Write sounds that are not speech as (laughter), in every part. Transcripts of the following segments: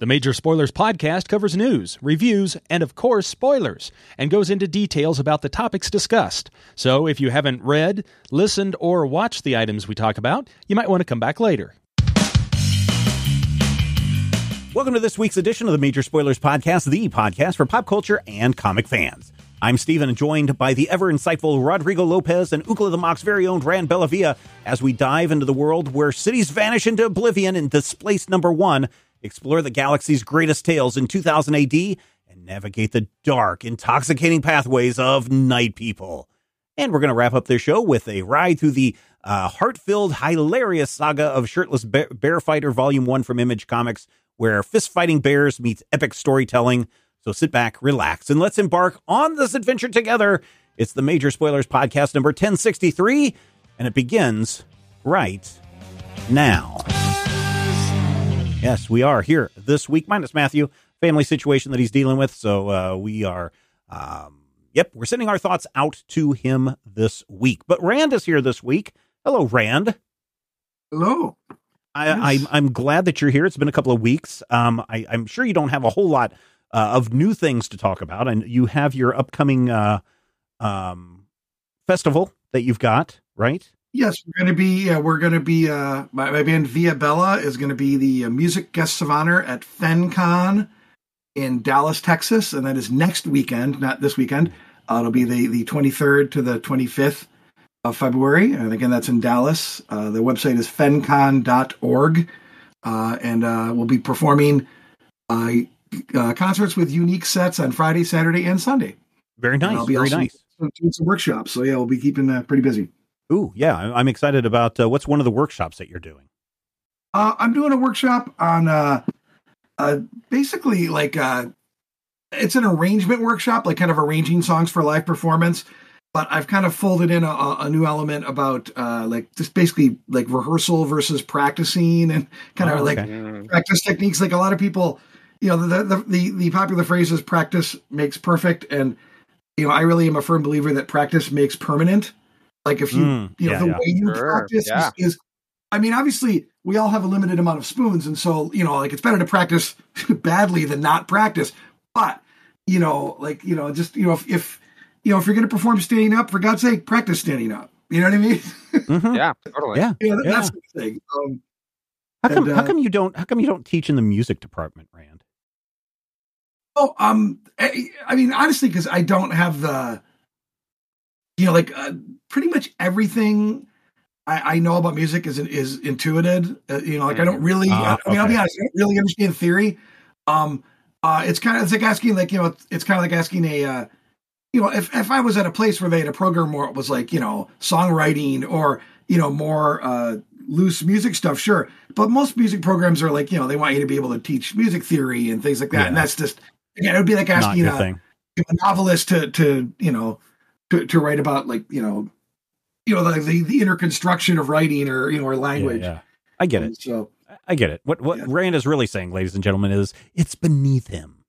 The Major Spoilers podcast covers news, reviews, and of course, spoilers, and goes into details about the topics discussed. So if you haven't read, listened, or watched the items we talk about, you might want to come back later. Welcome to this week's edition of the Major Spoilers Podcast, the podcast for pop culture and comic fans. I'm Stephen, joined by the ever insightful Rodrigo Lopez and Ookla the Mock's very own Rand Bellavia as we dive into the world where cities vanish into oblivion in Displaced Number One explore the galaxy's greatest tales in 2000 AD, and navigate the dark, intoxicating pathways of night people. And we're going to wrap up this show with a ride through the uh, heart-filled, hilarious saga of Shirtless Bear, Bear Fighter Volume 1 from Image Comics, where fist-fighting bears meets epic storytelling. So sit back, relax, and let's embark on this adventure together. It's the Major Spoilers Podcast number 1063, and it begins right now. Yes, we are here this week, minus Matthew, family situation that he's dealing with. So uh, we are, um, yep, we're sending our thoughts out to him this week. But Rand is here this week. Hello, Rand. Hello. I, yes. I'm, I'm glad that you're here. It's been a couple of weeks. Um, I, I'm sure you don't have a whole lot uh, of new things to talk about, and you have your upcoming uh, um, festival that you've got, right? Yes, we're going to be. Yeah, we're going to be. Uh, my, my band Via Bella is going to be the uh, music guests of honor at FenCon in Dallas, Texas, and that is next weekend, not this weekend. Uh, it'll be the the 23rd to the 25th of February, and again, that's in Dallas. Uh, the website is fencon.org, uh, and uh, we'll be performing uh, uh, concerts with unique sets on Friday, Saturday, and Sunday. Very nice. Very nice. Doing some workshops, so yeah, we'll be keeping uh, pretty busy. Ooh, yeah, I'm excited about uh, what's one of the workshops that you're doing. Uh, I'm doing a workshop on uh, uh, basically like uh, it's an arrangement workshop, like kind of arranging songs for live performance. But I've kind of folded in a, a new element about uh, like just basically like rehearsal versus practicing and kind of oh, okay. like practice techniques. Like a lot of people, you know, the, the the the popular phrase is practice makes perfect, and you know, I really am a firm believer that practice makes permanent. Like if you, mm, you know, yeah, the yeah. way you sure. practice yeah. is, is, I mean, obviously we all have a limited amount of spoons. And so, you know, like it's better to practice (laughs) badly than not practice. But, you know, like, you know, just, you know, if, if you know, if you're going to perform standing up, for God's sake, practice standing up. You know what I mean? (laughs) Mm-hmm. yeah, totally. Yeah, yeah, that's the thing. Um, how come? And, uh, how come you don't? How come you don't teach in the music department, Rand? Oh, um, I, I mean, honestly, because I don't have the, you know, like uh, pretty much everything I, I, know about music is is intuitive. Uh, you know, like I don't really. Uh, I mean, okay. I'll be honest, I don't really understand theory. Um, uh, it's kind of it's like asking like you know it's, it's kind of like asking a uh, you know if if I was at a place where they had a program where it was like you know songwriting or you know more uh, loose music stuff, sure. But most music programs are like you know they want you to be able to teach music theory and things like that, yeah. and that's just again it would be like asking a, a novelist to to you know to, to write about like you know you know the, the, the inner construction of writing or you know or language. Yeah, yeah. I get it. So I get it. What what yeah. Rand is really saying, ladies and gentlemen, is it's beneath him. (laughs)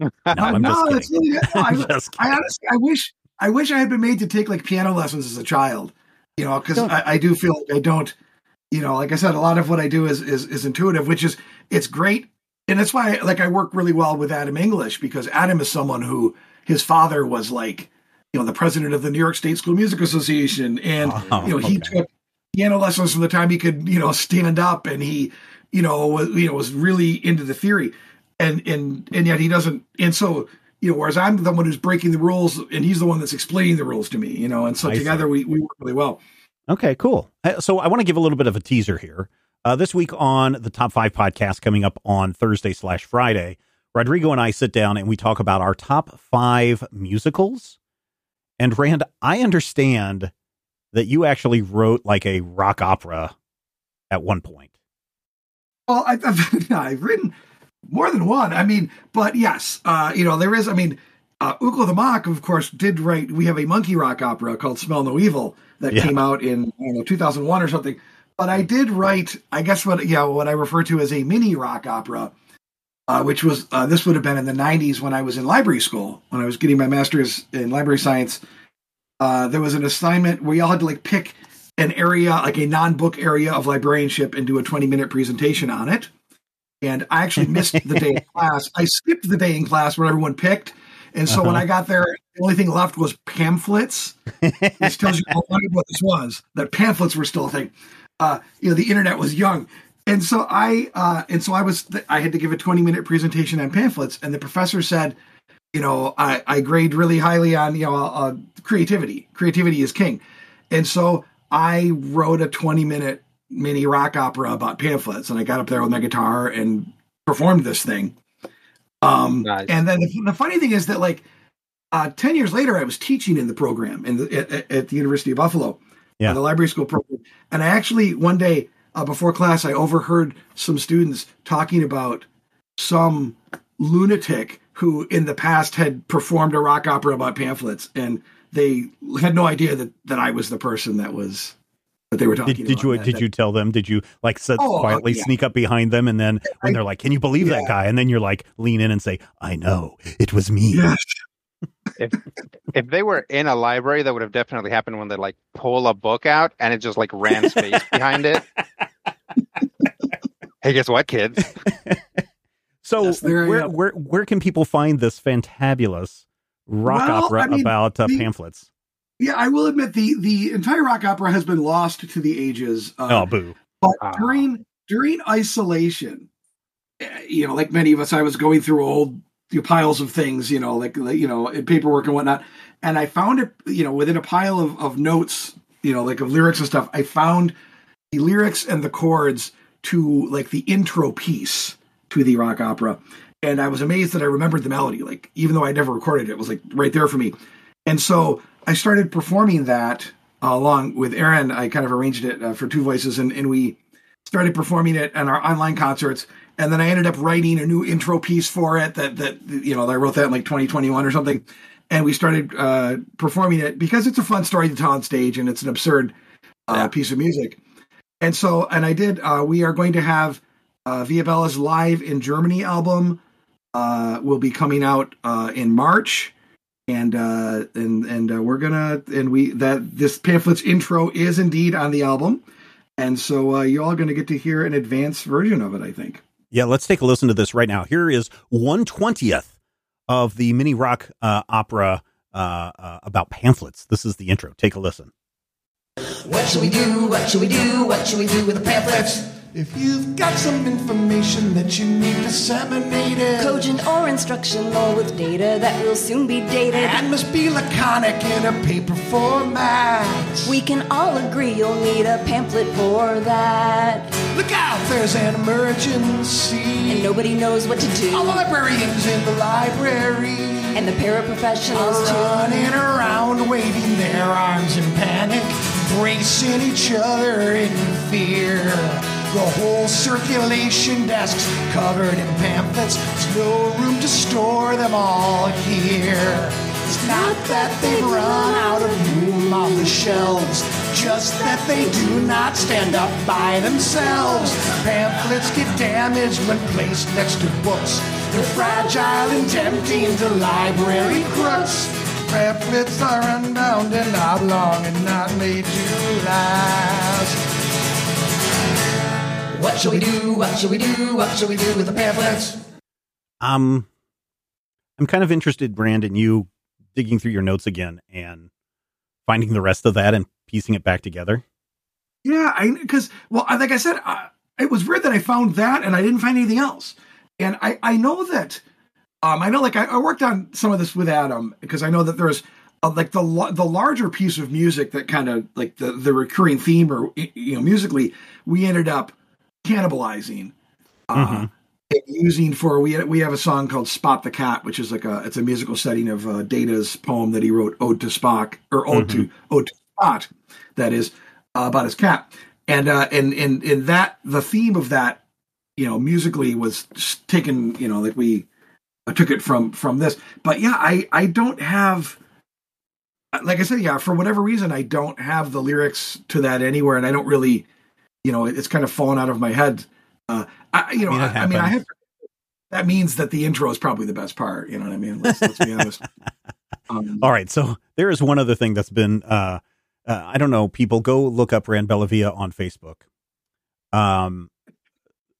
No, I'm no, just kidding. Really, no, (laughs) I, just I, honestly, I wish I wish I had been made to take like piano lessons as a child. You know, because I, I do feel like I don't. You know, like I said, a lot of what I do is is is intuitive, which is it's great, and that's why like I work really well with Adam English because Adam is someone who his father was like you know the president of the New York State School Music Association, and oh, you know he okay. took piano lessons from the time he could you know stand up, and he you know was you know was really into the theory, and and and yet he doesn't, and so you know whereas I'm the one who's breaking the rules, and he's the one that's explaining the rules to me, you know, and so I together we we work really well. Okay, cool. Uh, so I want to give a little bit of a teaser here. Uh, this week on the top five podcast coming up on Thursday slash Friday, Rodrigo and I sit down and we talk about our top five musicals and Rand, I understand that you actually wrote like a rock opera at one point. Well, I, have (laughs) I've written more than one. I mean, but yes, uh, you know, there is, I mean, uh, Ookla the Mock, of course, did write, we have a monkey rock opera called Smell No Evil that yeah. came out in, don't know, 2001 or something. But I did write, I guess what, you know, what I refer to as a mini rock opera uh, which was uh, this would have been in the 90s when I was in library school, when I was getting my master's in library science. Uh, there was an assignment where you all had to like pick an area, like a non book area of librarianship, and do a 20 minute presentation on it. and I actually missed the day in (laughs) class. I skipped the day in class where everyone picked, and so uh-huh. when I got there, the only thing left was pamphlets, This tells you how funny what this was. That pamphlets were still a thing. Uh, you know, the internet was young, and so I uh, and so I was I had to give a twenty minute presentation on pamphlets, and the professor said, you know, I, I grade really highly on you know uh, creativity. Creativity is king, and so I wrote a twenty minute mini rock opera about pamphlets, and I got up there with my guitar and performed this thing. Um, nice. And then the, the, funny thing is that like uh, ten years later, I was teaching in the program in the, at, at, the University of Buffalo, yeah. the library school program, and I actually one day uh, before class, I overheard some students talking about some lunatic who in the past had performed a rock opera about pamphlets, and they had no idea that that I was the person that was that they were talking. Did, did you that, did that, you tell them? Did you like sit oh, quietly yeah. sneak up behind them, and then when I, they're like, "Can you believe yeah. that guy?" and then you're like, lean in and say, "I know it was me." Yes. If if they were in a library, that would have definitely happened when they like pull a book out and it just like ran space behind it. (laughs) hey, guess what, kids? so yes, where, where where can people find this fantabulous rock well, opera I mean, about uh, the, pamphlets? Yeah, I will admit the the entire rock opera has been lost to the ages. Uh, oh, boo! But ah. during during isolation, eh, you know, like many of us, I was going through old piles of things, you know, like you know, paperwork and whatnot, and I found it, you know, within a pile of, of notes, you know, like of lyrics and stuff. I found the lyrics and the chords to like the intro piece to the rock opera, and I was amazed that I remembered the melody. Like even though I never recorded it, it was like right there for me, and so I started performing that uh, along with Aaron. I kind of arranged it uh, for two voices, and, and we started performing it in our online concerts. And then I ended up writing a new intro piece for it that that you know I wrote that in like 2021 or something. And we started uh, performing it because it's a fun story to tell on stage, and it's an absurd uh, yeah. piece of music. And so, and I did. Uh, we are going to have uh, Via Bella's live in Germany album uh, will be coming out uh, in March and uh, and and uh, we're gonna and we that this pamphlet's intro is indeed on the album, and so uh, you all gonna get to hear an advanced version of it. I think. Yeah, let's take a listen to this right now. Here is one twentieth of the mini rock uh, opera uh, uh, about pamphlets. This is the intro. Take a listen. What should we do? What should we do? What should we do with the pamphlets? If you've got some information that you need disseminated, cogent or instructional with data that will soon be dated, and must be laconic in a paper format, we can all agree you'll need a pamphlet for that. Look out, there's an emergency, and nobody knows what to do. All the librarians in the library. And the paraprofessionals are running around, waving their arms in panic, bracing each other in fear. The whole circulation desk's covered in pamphlets. There's no room to store them all here. It's not that they've run out of room on the shelves, just that they do not stand up by themselves. Pamphlets get damaged when placed next to books. They're fragile and tempting to library crooks. Pamphlets are unbound and oblong and not made to last. What shall we do? What shall we do? What shall we do with the pamphlets? Um, I'm kind of interested, Brandon, you digging through your notes again and finding the rest of that and piecing it back together. Yeah, I because well, like I said, I, it was weird that I found that and I didn't find anything else. And I I know that um I know like I, I worked on some of this with Adam because I know that there's uh, like the the larger piece of music that kind of like the the recurring theme or you know musically we ended up cannibalizing. Uh, mm-hmm. Using for we we have a song called "Spot the Cat," which is like a it's a musical setting of uh, Data's poem that he wrote, "Ode to Spock" or "Ode mm-hmm. to Ode to Spot," that is uh, about his cat, and uh, and and in that the theme of that, you know, musically was taken, you know, like we took it from from this, but yeah, I I don't have like I said, yeah, for whatever reason, I don't have the lyrics to that anywhere, and I don't really you know, it's kind of fallen out of my head. Uh, I, you know, I mean, I, I, mean, I have. That means that the intro is probably the best part. You know what I mean? Let's, let's be honest. (laughs) Um, All right, so there is one other thing that's been. Uh, uh, I don't know. People go look up Rand Bellavia on Facebook. Um,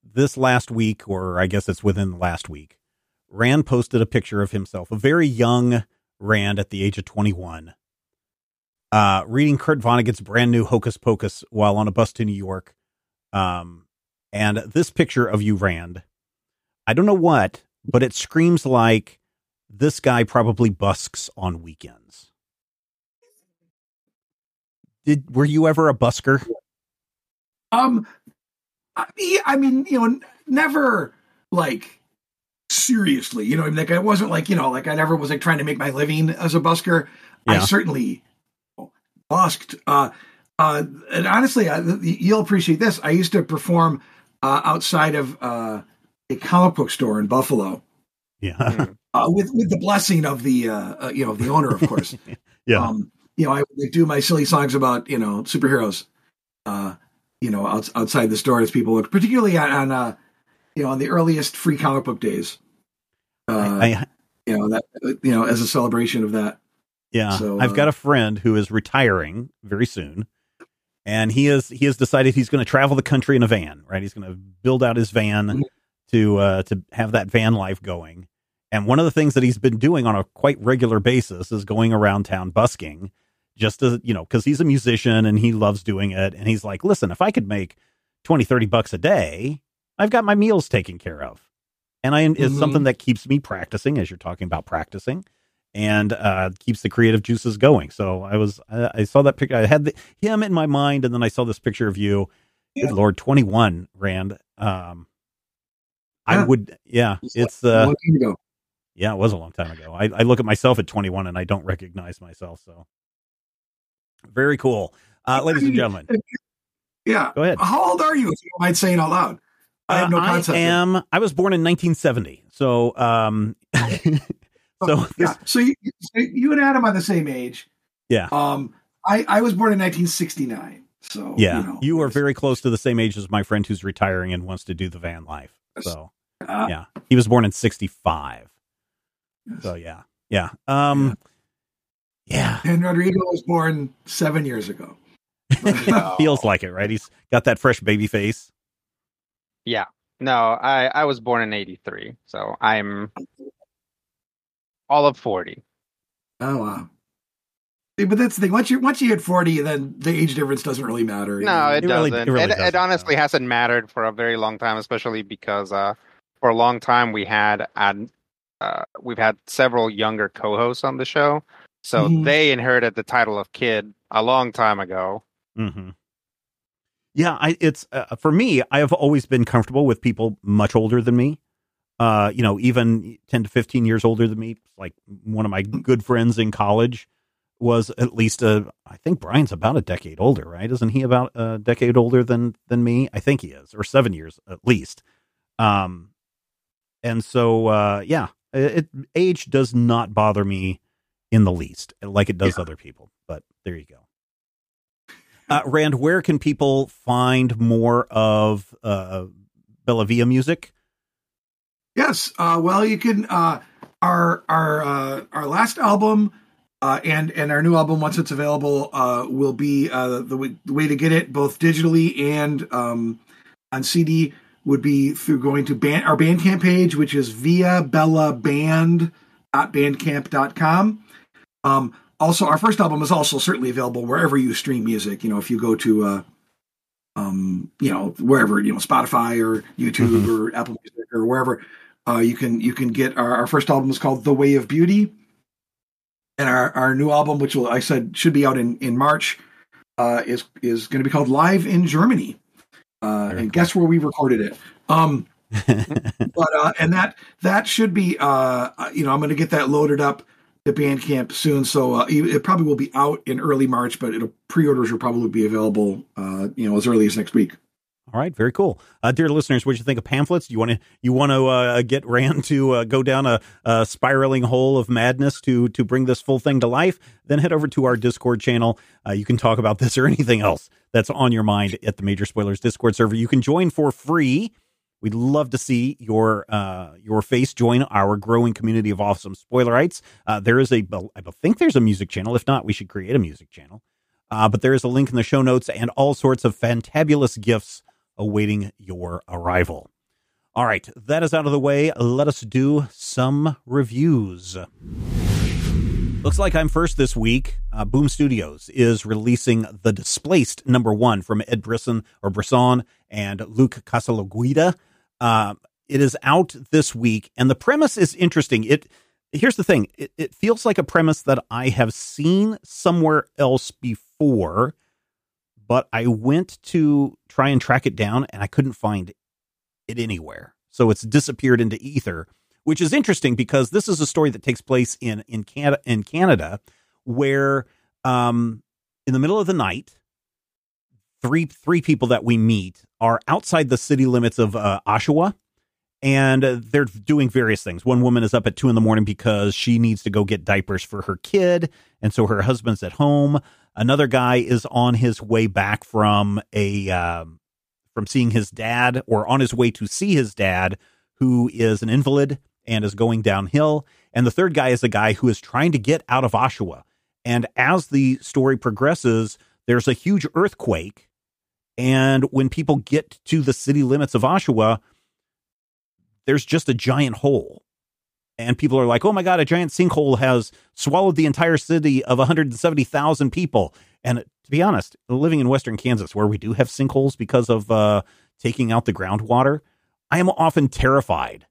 this last week, or I guess it's within the last week, Rand posted a picture of himself, a very young Rand at the age of 21, uh, reading Kurt Vonnegut's brand new Hocus Pocus while on a bus to New York. Um, and this picture of you, Rand, I don't know what, but it screams like this guy probably busks on weekends. Did were you ever a busker? Um, I mean, I mean, you know, never like seriously, you know, like I wasn't like, you know, like I never was like trying to make my living as a busker. I certainly busked. Uh, uh, and honestly, I, you'll appreciate this. I used to perform uh, outside of uh, a comic book store in Buffalo Yeah, uh, with with the blessing of the uh, uh, you know the owner, of course. (laughs) yeah, Um, you know, I would do my silly songs about you know superheroes. Uh, you know, outs outside the store as people look, particularly on, on uh, you know, on the earliest free comic book days. Uh, I, you know that you know as a celebration of that. Yeah, So, I've uh, got a friend who is retiring very soon, and he has he has decided he's going to travel the country in a van. Right, he's going to build out his van Mhm. to uh, to have that van life going. And one of the things that he's been doing on a quite regular basis is going around town busking, just to you know, because he's a musician and he loves doing it. And he's like, listen, if I could make 20, 30 bucks a day, I've got my meals taken care of. And I it's Mhm. something that keeps me practicing, as you're talking about practicing and uh, keeps the creative juices going. So I was, I, I saw that picture. I had the, him in my mind, and then I saw this picture of you. Yeah. Good Lord, twenty one, Rand. Um, I Yeah. would, yeah, It's uh, long time ago. yeah, it was a long time ago. I, I look at myself at twenty one, and I don't recognize myself. So very cool, uh, ladies and gentlemen. Yeah. Go ahead. How old are you? If you don't mind saying out loud. I have no Uh, concept. I am. I was born in nineteen seventy. So, um, (laughs) so this, yeah. So you, so you and Adam are the same age. Yeah. Um, I I was born in 1969. So yeah, you, know, you are very close to the same age as my friend who's retiring and wants to do the van life. So. uh, yeah he was born in 65 yes. so yeah yeah um yeah, And Rodrigo was born seven years ago. (laughs) feels like it right he's got that fresh baby face Yeah. No, I I was born in '83, so I'm all of 40. Oh wow. See, but that's the thing. Once you once you hit forty, then the age difference doesn't really matter. No, it, It doesn't. it really it, doesn't, it honestly hasn't mattered for a very long time, especially because uh, for a long time we had ad, uh, we've had several younger co-hosts on the show, so Mhm. they inherited the title of kid a long time ago. hmm yeah i it's uh, for me i have always been comfortable with people much older than me uh you know even 10 to 15 years older than me like one of my good friends in college was at least a i think brian's about a decade older right isn't he about a decade older than than me i think he is or seven years at least um and so uh yeah it, it age does not bother me in the least like it does Yeah. other people but there you go uh, Rand, where can people find more of uh, Bella Via music? Yes. Uh, well, you can. Uh, our our uh, our last album uh, and and our new album, once it's available, uh, will be uh, the, way, the way to get it both digitally and um, on CD would be through going to band, our Bandcamp page, which is via Bella Band at bandcamp.com. Um, also, our first album is also certainly available wherever you stream music. You know, if you go to uh, um, you know, wherever, you know, Spotify or YouTube or Apple Music or wherever, uh, you can you can get our, our first album is called The Way of Beauty. And our, our new album, which will I said should be out in, in March, uh, is is going to be called Live in Germany. Uh, and cool. guess where we recorded it? Um, (laughs) but uh, and that that should be uh, you know I'm going to get that loaded up to Bandcamp soon, so uh, it it probably will be out in early March, but it'll pre-orders will probably be available uh, you know as early as next week. All right, very cool, uh, dear listeners. What do you think of pamphlets? You want to you want to uh, get Rand to uh, go down a, a spiraling hole of madness to to bring this full thing to life? Then head over to our Discord channel. Uh, you can talk about this or anything else that's on your mind at the Major Spoilers Discord server. You can join for free. We'd love to see your uh, your face join our growing community of awesome spoilerites. Uh, there is a, I think there's a music channel. If not, we should create a music channel. Uh, but there is a link in the show notes and all sorts of fantabulous gifts awaiting your arrival. All right, that is out of the way. Let us do some reviews. Looks like I'm first this week. Uh, Boom Studios is releasing The Displaced number one from Ed Brisson or Brisson and Luca Casalanguida. Uh, it is out this week, and the premise is interesting. It here's the thing: it, it feels like a premise that I have seen somewhere else before, but I went to try and track it down, and I couldn't find it anywhere. So it's disappeared into ether which is interesting because this is a story that takes place in in Canada, in Canada where um, in the middle of the night, three three people that we meet are outside the city limits of uh, Oshawa, and they're doing various things. One woman is up at two in the morning because she needs to go get diapers for her kid, and so her husband's at home. Another guy is on his way back from a uh, from seeing his dad, or on his way to see his dad, who is an invalid and is going downhill. And the third guy is the guy who is trying to get out of Oshawa. And as the story progresses, there's a huge earthquake. And when people get to the city limits of Oshawa, there's just a giant hole. And people are like, oh my God, a giant sinkhole has swallowed the entire city of 170,000 people. And to be honest, living in Western Kansas, where we do have sinkholes because of uh, taking out the groundwater, I am often terrified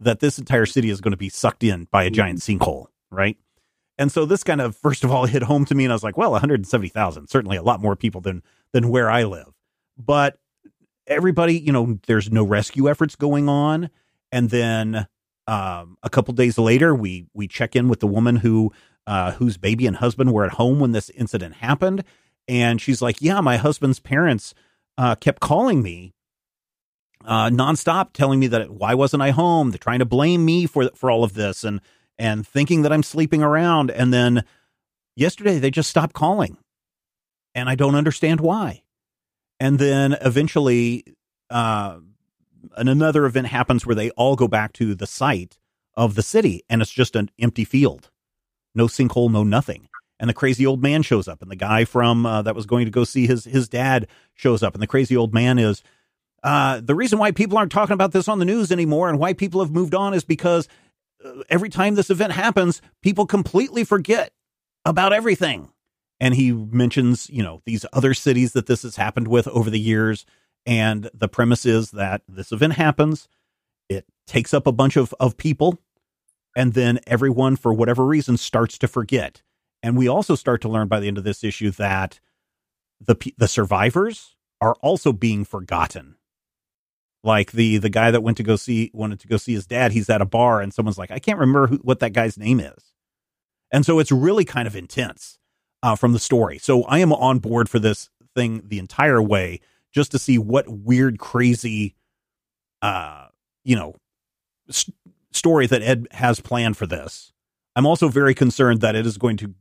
that this entire city is going to be sucked in by a giant sinkhole, right? And so this kind of first of all (laughs) hit home to me, and I was like, well, 170,000, certainly a lot more people than than where I live. But everybody, you know, there's no rescue efforts going on, and then um, a couple days later, we we check in with the woman who uh, whose baby and husband were at home when this incident happened, and she's like, yeah, my husband's parents uh, kept calling me uh, nonstop telling me that why wasn't I home? They're trying to blame me for for all of this and and thinking that I'm sleeping around. And then yesterday they just stopped calling, and I don't understand why. And then eventually, uh, and another event happens where they all go back to the site of the city, and it's just an empty field, no sinkhole, no nothing. And the crazy old man shows up, and the guy from uh, that was going to go see his his dad shows up, and the crazy old man is uh, the reason why people aren't talking about this on the news anymore and why people have moved on is because uh, every time this event happens, people completely forget about everything. And he mentions, you know, these other cities that this has happened with over the years. And the premise is that this event happens, it takes up a bunch of, of people, and then everyone, for whatever reason, starts to forget. And we also start to learn by the end of this issue that the the survivors are also being forgotten. Like the the guy that went to go see wanted to go see his dad he's at a bar and someone's like i can't remember who, what that guy's name is. And so it's really kind of intense uh, from the story. So i am on board for this thing the entire way just to see what weird crazy uh you know st- story that ed has planned for this i'm also very concerned that it is going to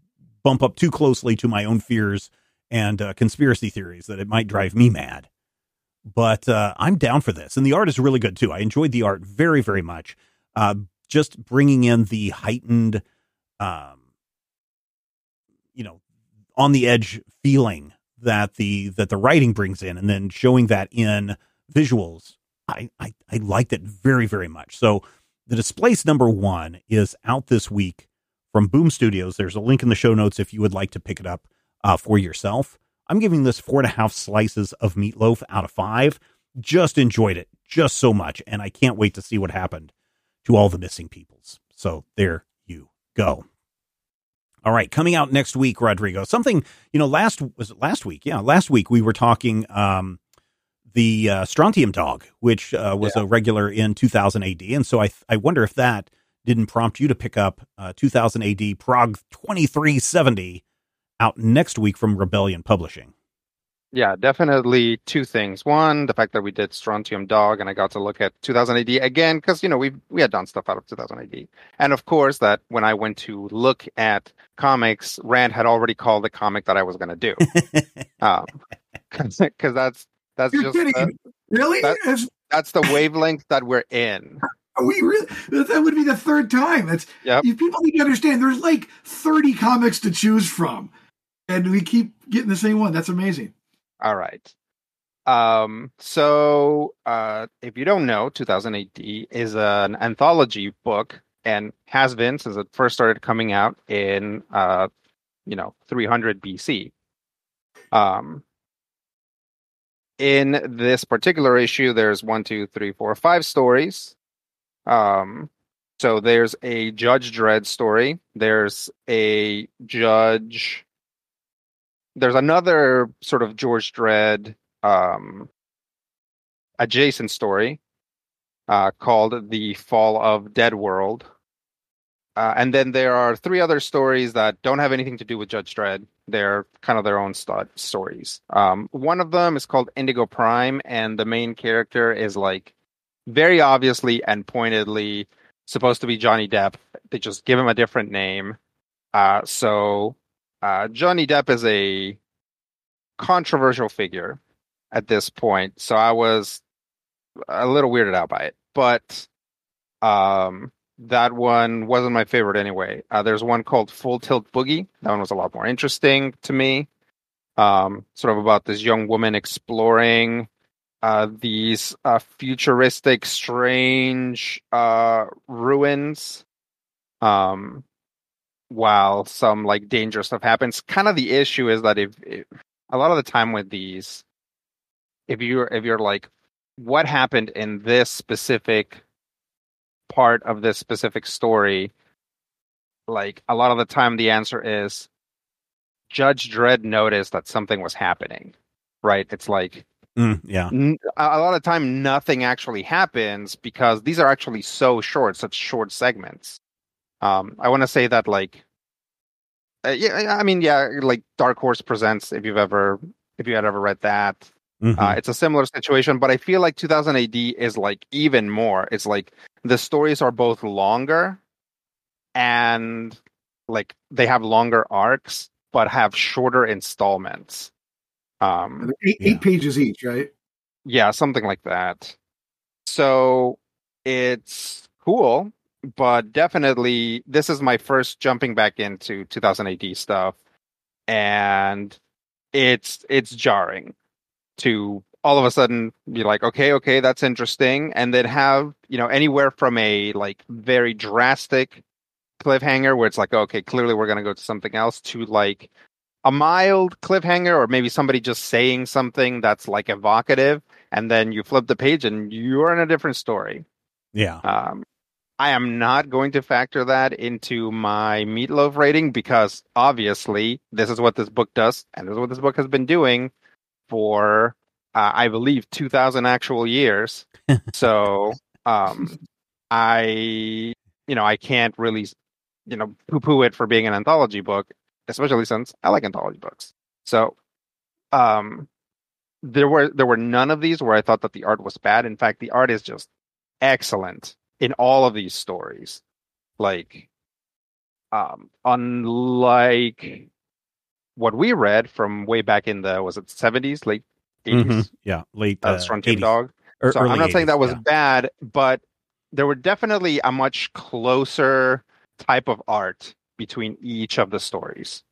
bump up too closely to my own fears and uh, conspiracy theories that it might drive me mad but uh, I'm down for this. And the art is really good too. I enjoyed the art very, very much. Uh, just bringing in the heightened, um, you know, on the edge feeling that the that the writing brings in, and then showing that in visuals. I, I, I liked it very, very much. So the Displaced number one is out this week from Boom Studios. There's a link in the show notes if you would like to pick it up uh, for yourself. I'm giving this four and a half slices of meatloaf out of five. Just enjoyed it just so much. And I can't wait to see what happened to all the missing peoples. So there you go. All right, coming out next week, Rodrigo. Something you know. Last was it last week? Yeah, last week we were talking um, the uh, Strontium Dog, which uh, was yeah. a regular in 2000 AD, and so I I wonder if that didn't prompt you to pick up uh, 2000 AD Prog 2370 out next week from Rebellion Publishing. Yeah, definitely two things. One, the fact that we did Strontium Dog and I got to look at 2000 AD again because you know we we had done stuff out of 2000 AD, and of course that when I went to look at comics, Rand had already called the comic that I was going to do, (laughs) because um, that's that's You're just kidding. the, really? that- that's the wavelength that we're in. (laughs) Are we really? That would be the third time. That's Yep. you people need to understand. There's like 30 comics to choose from, and we keep getting the same one. That's amazing. All right. Um, so uh, if you don't know, 2000 AD is an anthology book and has been since it first started coming out in uh, you know 300 BC. Um, in this particular issue, there's one, two, three, four, five stories. Um, so there's a Judge Dredd story. There's a Judge. There's another sort of Judge Dredd um, adjacent story uh, called The Fall of Dead World. Uh, and then there are three other stories that don't have anything to do with Judge Dredd. They're kind of their own st- stories. Um, one of them is called Indigo Prime, and the main character is like very obviously and pointedly supposed to be Johnny Depp. They just give him a different name. Uh, so uh, Johnny Depp is a controversial figure at this point, so I was a little weirded out by it. But um, that one wasn't my favorite anyway. Uh, there's one called Full Tilt Boogie. That one was a lot more interesting to me. Um, sort of about this young woman exploring uh, these uh, futuristic, strange uh, ruins. Um, while some like dangerous stuff happens, kind of the issue is that if, if a lot of the time with these, if you're if you're like, what happened in this specific part of this specific story, like a lot of the time the answer is Judge Dredd noticed that something was happening. Right? It's like Mm, yeah. n- a a lot of time nothing actually happens because these are actually so short, such short segments. Um, I want to say that like, uh, yeah, I mean, yeah, like Dark Horse presents. If you've ever, if you had ever read that, Mhm. uh, it's a similar situation, but I feel like 2000 AD is like even more. It's like the stories are both longer and like they have longer arcs, but have shorter installments. Um, Eight, Yeah. eight pages each, right? yeah, something like that. So it's cool, but definitely this is my first jumping back into 2000 AD stuff, and it's it's jarring to all of a sudden be like, okay, okay, that's interesting, and then have you know anywhere from a like very drastic cliffhanger where it's like, okay, clearly we're gonna go to something else to like a mild cliffhanger or maybe somebody just saying something that's like evocative. And then you flip the page and you're in a different story. Yeah. um, i am not going to factor that into my meatloaf rating because obviously this is what this book does and this is what this book has been doing for uh, i believe 2000 actual years (laughs) so um, i you know i can't really you know poo poo it for being an anthology book especially since I like anthology books. So, um, there were there were none of these where I thought that the art was bad. In fact, the art is just excellent in all of these stories. Like, um, unlike what we read from way back in the was it seventies, late 80s Mhm. Yeah. Late uh, uh, Strontium 80s. Dog. Er- So I'm not saying that was yeah. bad, but there were definitely a much closer type of art between each of the stories.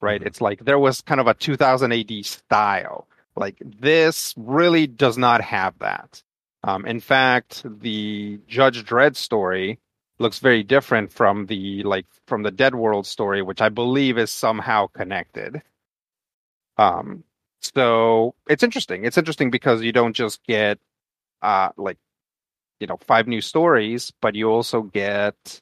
Right? Mhm. It's like there was kind of a 2000 AD style. Like this really does not have that. Um, in fact, the Judge Dredd story looks very different from the like from the Dead World story, which I believe is somehow connected. Um, so it's interesting. It's interesting because you don't just get uh like you know five new stories, but you also get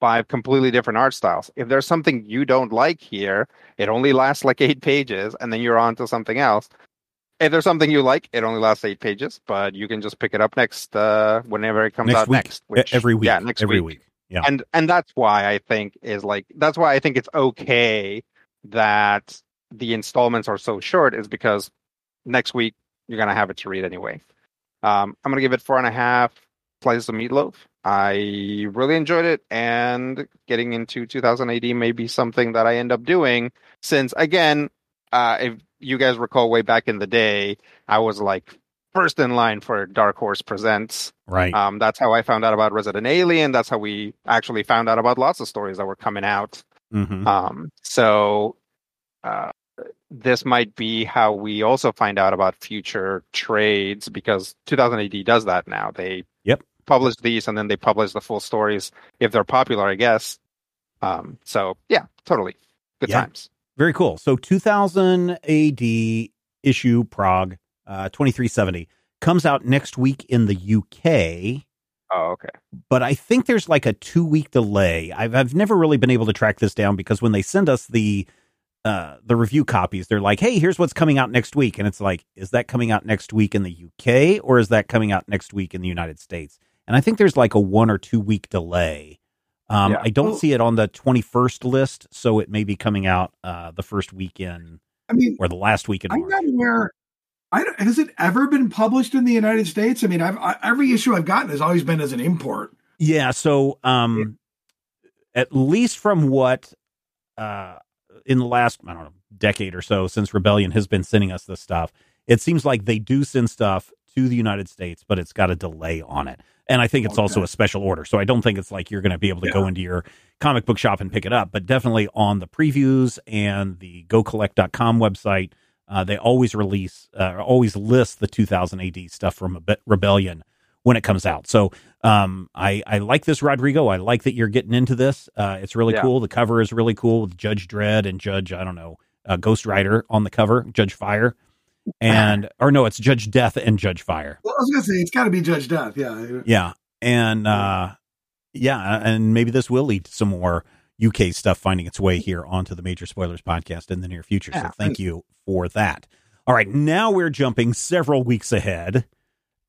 five completely different art styles. If there's something you don't like here, it only lasts like eight pages, and then you're on to something else. If there's something you like, it only lasts eight pages, but you can just pick it up next uh whenever it comes Next out week. next. E- every week. Yeah, next every week week. Yeah. and and that's why I think is like that's why I think it's okay that the installments are so short is because next week you're gonna have it to read anyway. Um, I'm gonna give it four and a half slices of meatloaf. I really enjoyed it, and getting into 2000 AD may be something that I end up doing. Since again, uh, if you guys recall way back in the day, I was like first in line for Dark Horse Presents. Right. Um, that's how I found out about Resident Alien. That's how we actually found out about lots of stories that were coming out. Mhm. Um, so, uh, this might be how we also find out about future trades because 2000 AD does that now. They Yep. publish these and then they publish the full stories if they're popular, I guess. Um, so yeah, totally good Yeah. times. Very cool. So 2000 AD issue Prog uh, 2370 comes out next week in the UK. Oh, okay. but I think there's like a two week delay. I've I've never really been able to track this down because when they send us the uh the review copies, they're like, "Hey, here's what's coming out next week," and it's like, is that coming out next week in the UK or is that coming out next week in the United States? And I think there's like a one or two week delay. Um, Yeah. I don't Well- see it on the 21st list, so it may be coming out uh, the first weekend I mean, or the last week in I'm March. not aware. I don't, has it ever been published in the United States? I mean, I've I, every issue I've gotten has always been as an import. Yeah, so um at least from what uh in the last I don't know decade or so since Rebellion has been sending us this stuff, it seems like they do send stuff to the United States, but it's got a delay on it. And I think it's also a special order. So I don't think it's like you're going to be able to go into your comic book shop and pick it up, but definitely on the previews and the gocollect.com website, uh, they always release, uh, always list the 2000 AD stuff from Rebellion when it comes out. So um, I, I like this, Rodrigo. I like that you're getting into this. Uh, it's really Yeah. cool. The cover is really cool with Judge Dredd and Judge, I don't know, uh, Ghost Rider on the cover, Judge Fire. And, or no, it's Judge Death and Judge Fire. Well, I was gonna say it's got to be Judge Death. Yeah, Yeah. And, uh, yeah, and maybe this will lead to some more UK stuff finding its way here onto the Major Spoilers podcast in the near future. So Yeah. thank you for that. All right, now we're jumping several weeks ahead.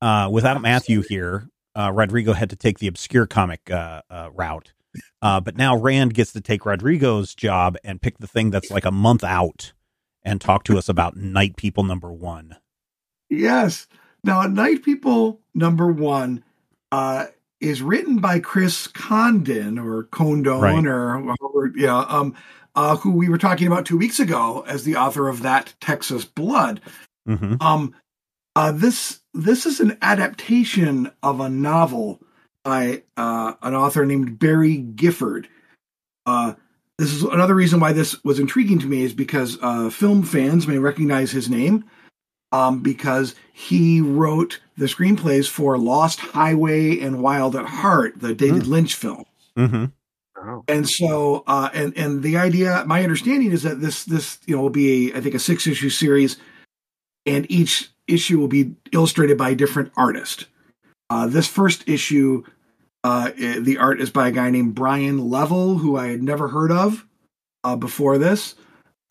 Uh, without Matthew here, uh, Rodrigo had to take the obscure comic uh, uh, route. Uh, but now Rand gets to take Rodrigo's job and pick the thing that's like a month out and talk to us about Night People number one. Yes. Now, Night People number one uh, is written by Chris Condon or Condon Right. or however, yeah, um, uh, who we were talking about two weeks ago as the author of that Texas Blood. Mm-hmm. Um, uh, this this is an adaptation of a novel by uh, an author named Barry Gifford. Uh, this is another reason why this was intriguing to me is because uh, film fans may recognize his name um, because he wrote the screenplays for Lost Highway and Wild at Heart, the David Lynch film. Mm-hmm. Oh. And so, uh, and and the idea, my understanding is that this this you know will be, I think, a six issue series, and each issue will be illustrated by a different artist. Uh, this first issue, uh, i- the art is by a guy named Brian Level, who I had never heard of uh, before this.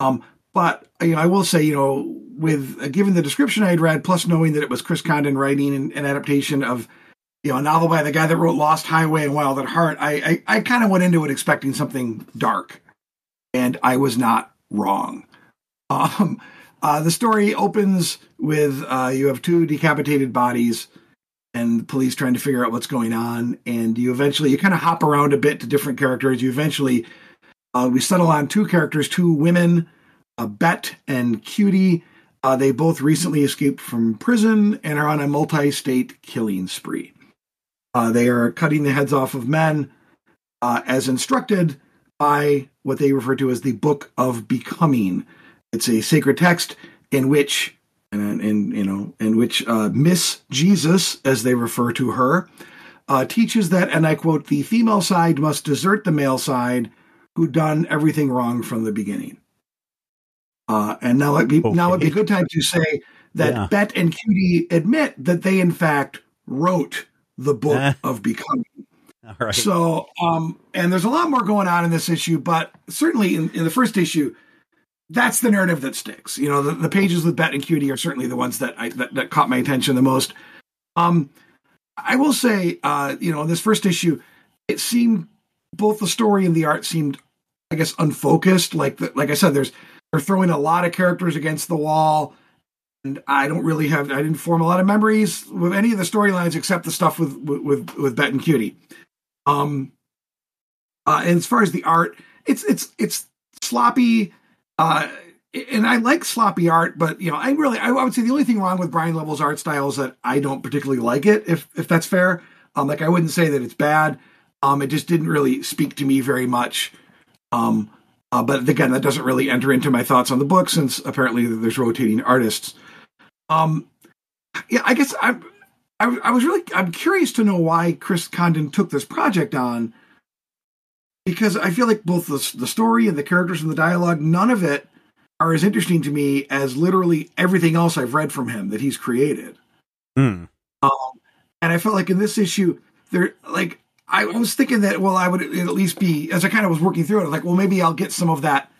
Um, but you know, I will say, you know, with uh, given the description I had read, plus knowing that it was Chris Condon writing an, an adaptation of you know, a novel by the guy that wrote Lost Highway and Wild at Heart, I I, I kind of went into it expecting something dark, and I was not wrong. (laughs) Um, uh, the story opens with uh, you have two decapitated bodies, and police trying to figure out what's going on, and you eventually you kind of hop around a bit to different characters. You eventually uh, we settle on two characters, two women, uh, Bet and Cutie. Uh, they both recently escaped from prison and are on a multi-state killing spree. Uh, they are cutting the heads off of men uh, as instructed by what they refer to as the Book of Becoming. It's a sacred text in which, and, and you know, in which uh, Miss Jesus, as they refer to her, uh, teaches that, and I quote, the female side must desert the male side who done everything wrong from the beginning. Uh, and now it'd be now it'd be a good time to say that Yeah. Bet and Cutie admit that they in fact wrote the book Eh. of becoming. All right. So, um, and there's a lot more going on in this issue, but certainly in, in the first issue, that's the narrative that sticks. You know, the, the pages with Bet and Cutie are certainly the ones that I that, that caught my attention the most. Um, I will say, uh, you know, this first issue, it seemed both the story and the art seemed, I guess, unfocused. Like the, like I said, there's they're throwing a lot of characters against the wall, and I don't really have I didn't form a lot of memories with any of the storylines except the stuff with with with, with Bet and Cutie. Um, uh, and as far as the art, it's it's it's sloppy. Uh, and I like sloppy art, but you know, I really I, would say the only thing wrong with Brian Level's art style is that I don't particularly like it. If if that's fair, um, like I wouldn't say that it's bad. Um, it just didn't really speak to me very much. Um, Uh, but again, that doesn't really enter into my thoughts on the book since apparently there's rotating artists. Um, yeah, I guess I, I, I was really I'm curious to know why Chris Condon took this project on because I feel like both the the story and the characters and the dialogue, none of it are as interesting to me as literally everything else I've read from him that he's created. Hmm. Um, and I felt like in this issue, there like I was thinking that well, I would at least be as I kind of was working through it, I was like, well, maybe I'll get some of that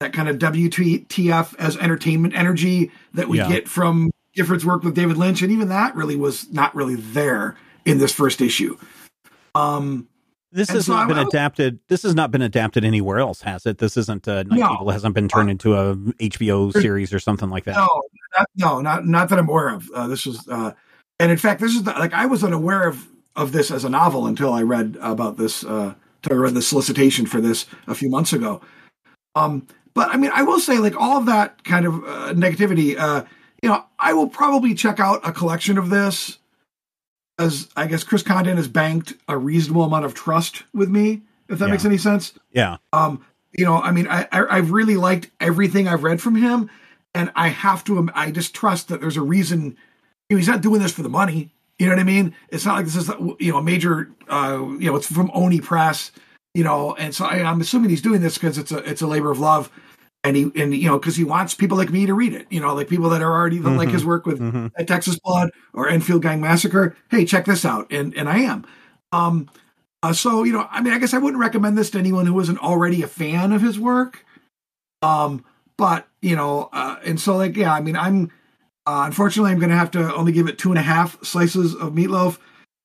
that kind of WTF as entertainment energy that we Yeah. get from Gifford's work with David Lynch, and even that really was not really there in this first issue. Um, This And has so not I- been I- adapted. This has not been adapted anywhere else, has it? This isn't uh, Night No. Evil hasn't been turned into a HBO series or something like that. No, not, no, not not that I'm aware of. Uh, this was, uh, and in fact, this is the, like I was unaware of of this as a novel until I read about this. Uh, until I read the solicitation for this a few months ago. Um, but I mean, I will say, like all of that kind of uh, negativity. Uh, you know, I will probably check out a collection of this, as I guess Chris Condon has banked a reasonable amount of trust with me. If that Yeah. makes any sense. Yeah, Um, you know, I mean, I, I I've really liked everything I've read from him, and I have to. I just trust that there's a reason. You know, he's not doing this for the money. You know what I mean? It's not like this is you know a major. Uh, you know, it's from Oni Press. You know, and so I, I'm assuming he's doing this because it's a it's a labor of love, and he and you know because he wants people like me to read it. You know, like people that are already that like his work with Mhm. at Texas Blood or Enfield Gang Massacre. Hey, check this out, and and I am. Um, uh, so you know, I mean, I guess I wouldn't recommend this to anyone who isn't already a fan of his work. Um, but you know, uh, and so like, yeah, I mean, I'm uh, unfortunately I'm going to have to only give it two and a half slices of meatloaf.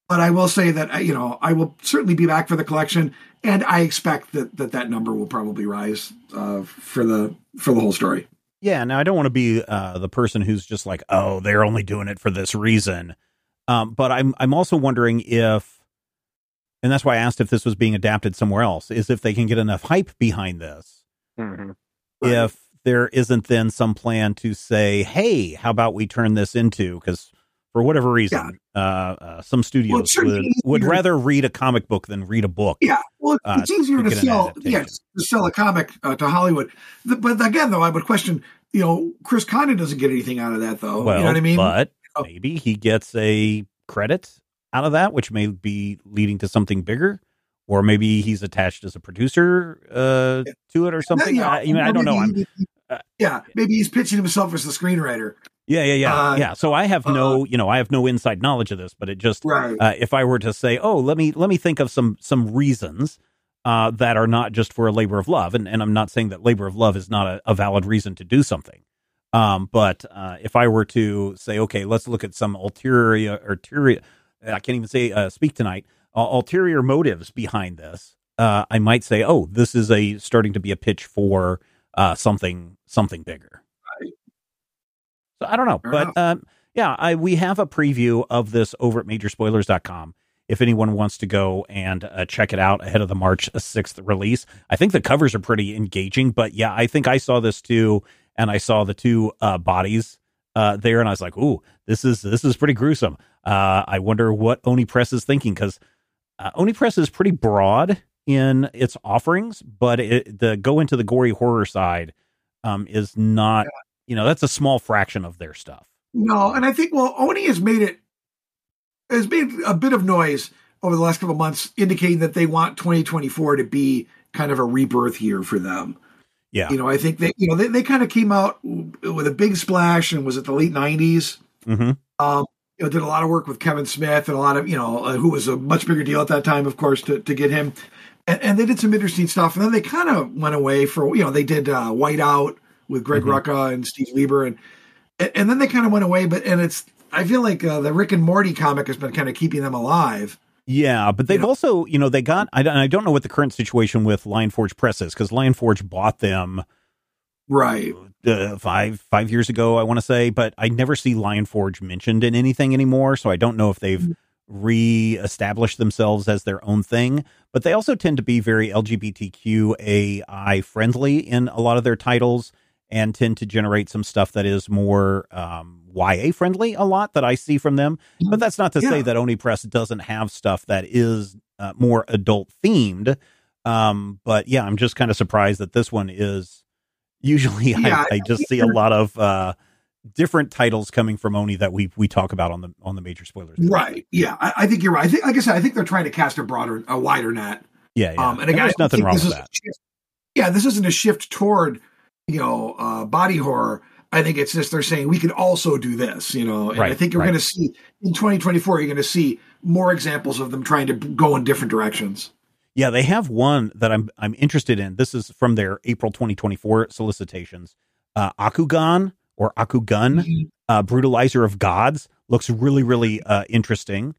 But I will say that uh, you know I will certainly be back for the collection, and I expect that that, that number will probably rise uh, for the for the whole story. yeah. Now I don't want to be uh, the person who's just like, oh, they're only doing it for this reason. Um, but I'm I'm also wondering if, and that's why I asked if this was being adapted somewhere else. Is if they can get enough hype behind this. Mhm. if there isn't then some plan to say, hey, how about we turn this into because for whatever reason, uh, uh, some studios certainly would, would rather read a comic book than read a book. Yeah, well, uh, it's easier to to, sell, yes, to sell a comic uh, to Hollywood. The- but again, though, I would question. You know, Chris Condon doesn't get anything out of that, though. well, you know what I mean? but Oh. maybe he gets a credit out of that, which may be leading to something bigger. Or maybe he's attached as a producer uh, to it or something. Yeah, I, you know, I don't know. I'm, maybe he- uh, yeah, maybe he's pitching himself as the screenwriter. Yeah, yeah, yeah, Uh, yeah. So I have no, you know, I have no inside knowledge of this, but it just, Right. uh, if I were to say, oh, let me let me think of some some reasons uh, that are not just for a labor of love, and and I'm not saying that labor of love is not a, a valid reason to do something, um, but uh, if I were to say, okay, let's look at some ulterior ulterior, I can't even say uh, speak tonight, uh, ulterior motives behind this, uh, I might say, oh, this is a starting to be a pitch for uh, something something bigger. So I don't know, Fair but um, yeah, I we have a preview of this over at majorspoilers.com. If anyone wants to go and uh, check it out ahead of the March 6th release, I think the covers are pretty engaging. But yeah, I think I saw this too, and I saw the two uh, bodies uh, there, and I was like, "Ooh, this is this is pretty gruesome." Uh, I wonder what Oni Press is thinking because uh, Oni Press is pretty broad in its offerings, but it, the go into the gory horror side um, is not. You know, that's a small fraction of their stuff. No, and I think well, Oni has made it has made a bit of noise over the last couple of months, indicating that they want 2024 to be kind of a rebirth year for them. Yeah. You know, I think they you know they, they kind of came out with a big splash and was it the late 90s. Mm-hmm. Um, you know, did a lot of work with Kevin Smith and a lot of you know uh, who was a much bigger deal at that time, of course, to to get him. And, and they did some interesting stuff, and then they kind of went away for you know they did uh, Whiteout with Greg Mhm. Rucka and Steve Lieber, and and, then they kind of went away. But and it's I feel like uh, the Rick and Morty comic has been kind of keeping them alive. Yeah, but they've You know- also, you know, they got. I don't, I don't know what the current situation with Lionforge Press is because Lion Forge bought them Right. uh, five five years ago, I want to say, but I never see Lion Forge mentioned in anything anymore. So I don't know if they've Mm-hmm. re-established themselves as their own thing. But they also tend to be very LGBTQAI friendly in a lot of their titles, and tend to generate some stuff that is more um, YA friendly. A lot that I see from them. But that's not to say that Oni Press doesn't have stuff that is uh, more adult themed. Um, but yeah, I'm just kind of surprised that this one is. Usually, (laughs) Yeah, I, I just see a lot of uh, different titles coming from Oni that we we talk about on the on the major spoilers. Right. Yeah. I, I think you're right. I think, like I said, I think they're trying to cast a broader, a wider net. Yeah, yeah. Um, and again, there's nothing wrong with that. shift- yeah, this isn't a shift toward you know uh, body horror. I think it's just they're saying we can also do this. You know, and I think you're right. going to see in 2024. You're going to see more examples of them trying to go in different directions. Yeah, they have one that I'm I'm interested in. This is from their April 2024 solicitations. Uh, Akugan or Akugun, uh, Brutalizer of Gods, looks really really uh, interesting.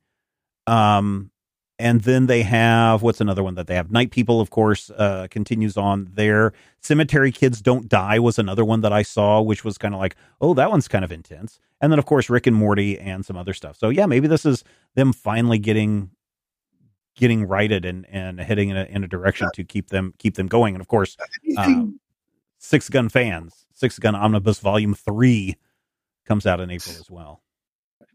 Um, and then they have what's another one that they have? Night People, of course, uh, continues on there. Cemetery Kids Don't Die was another one that I saw, which was kind of like, oh, that one's kind of intense. And then of course Rick and Morty and some other stuff. So yeah, maybe this is them finally getting getting righted and and heading in a, in a direction to keep them keep them going. And of course, Anything- Sixth Gun fans, Sixth Gun Omnibus Volume Three comes out in April as well.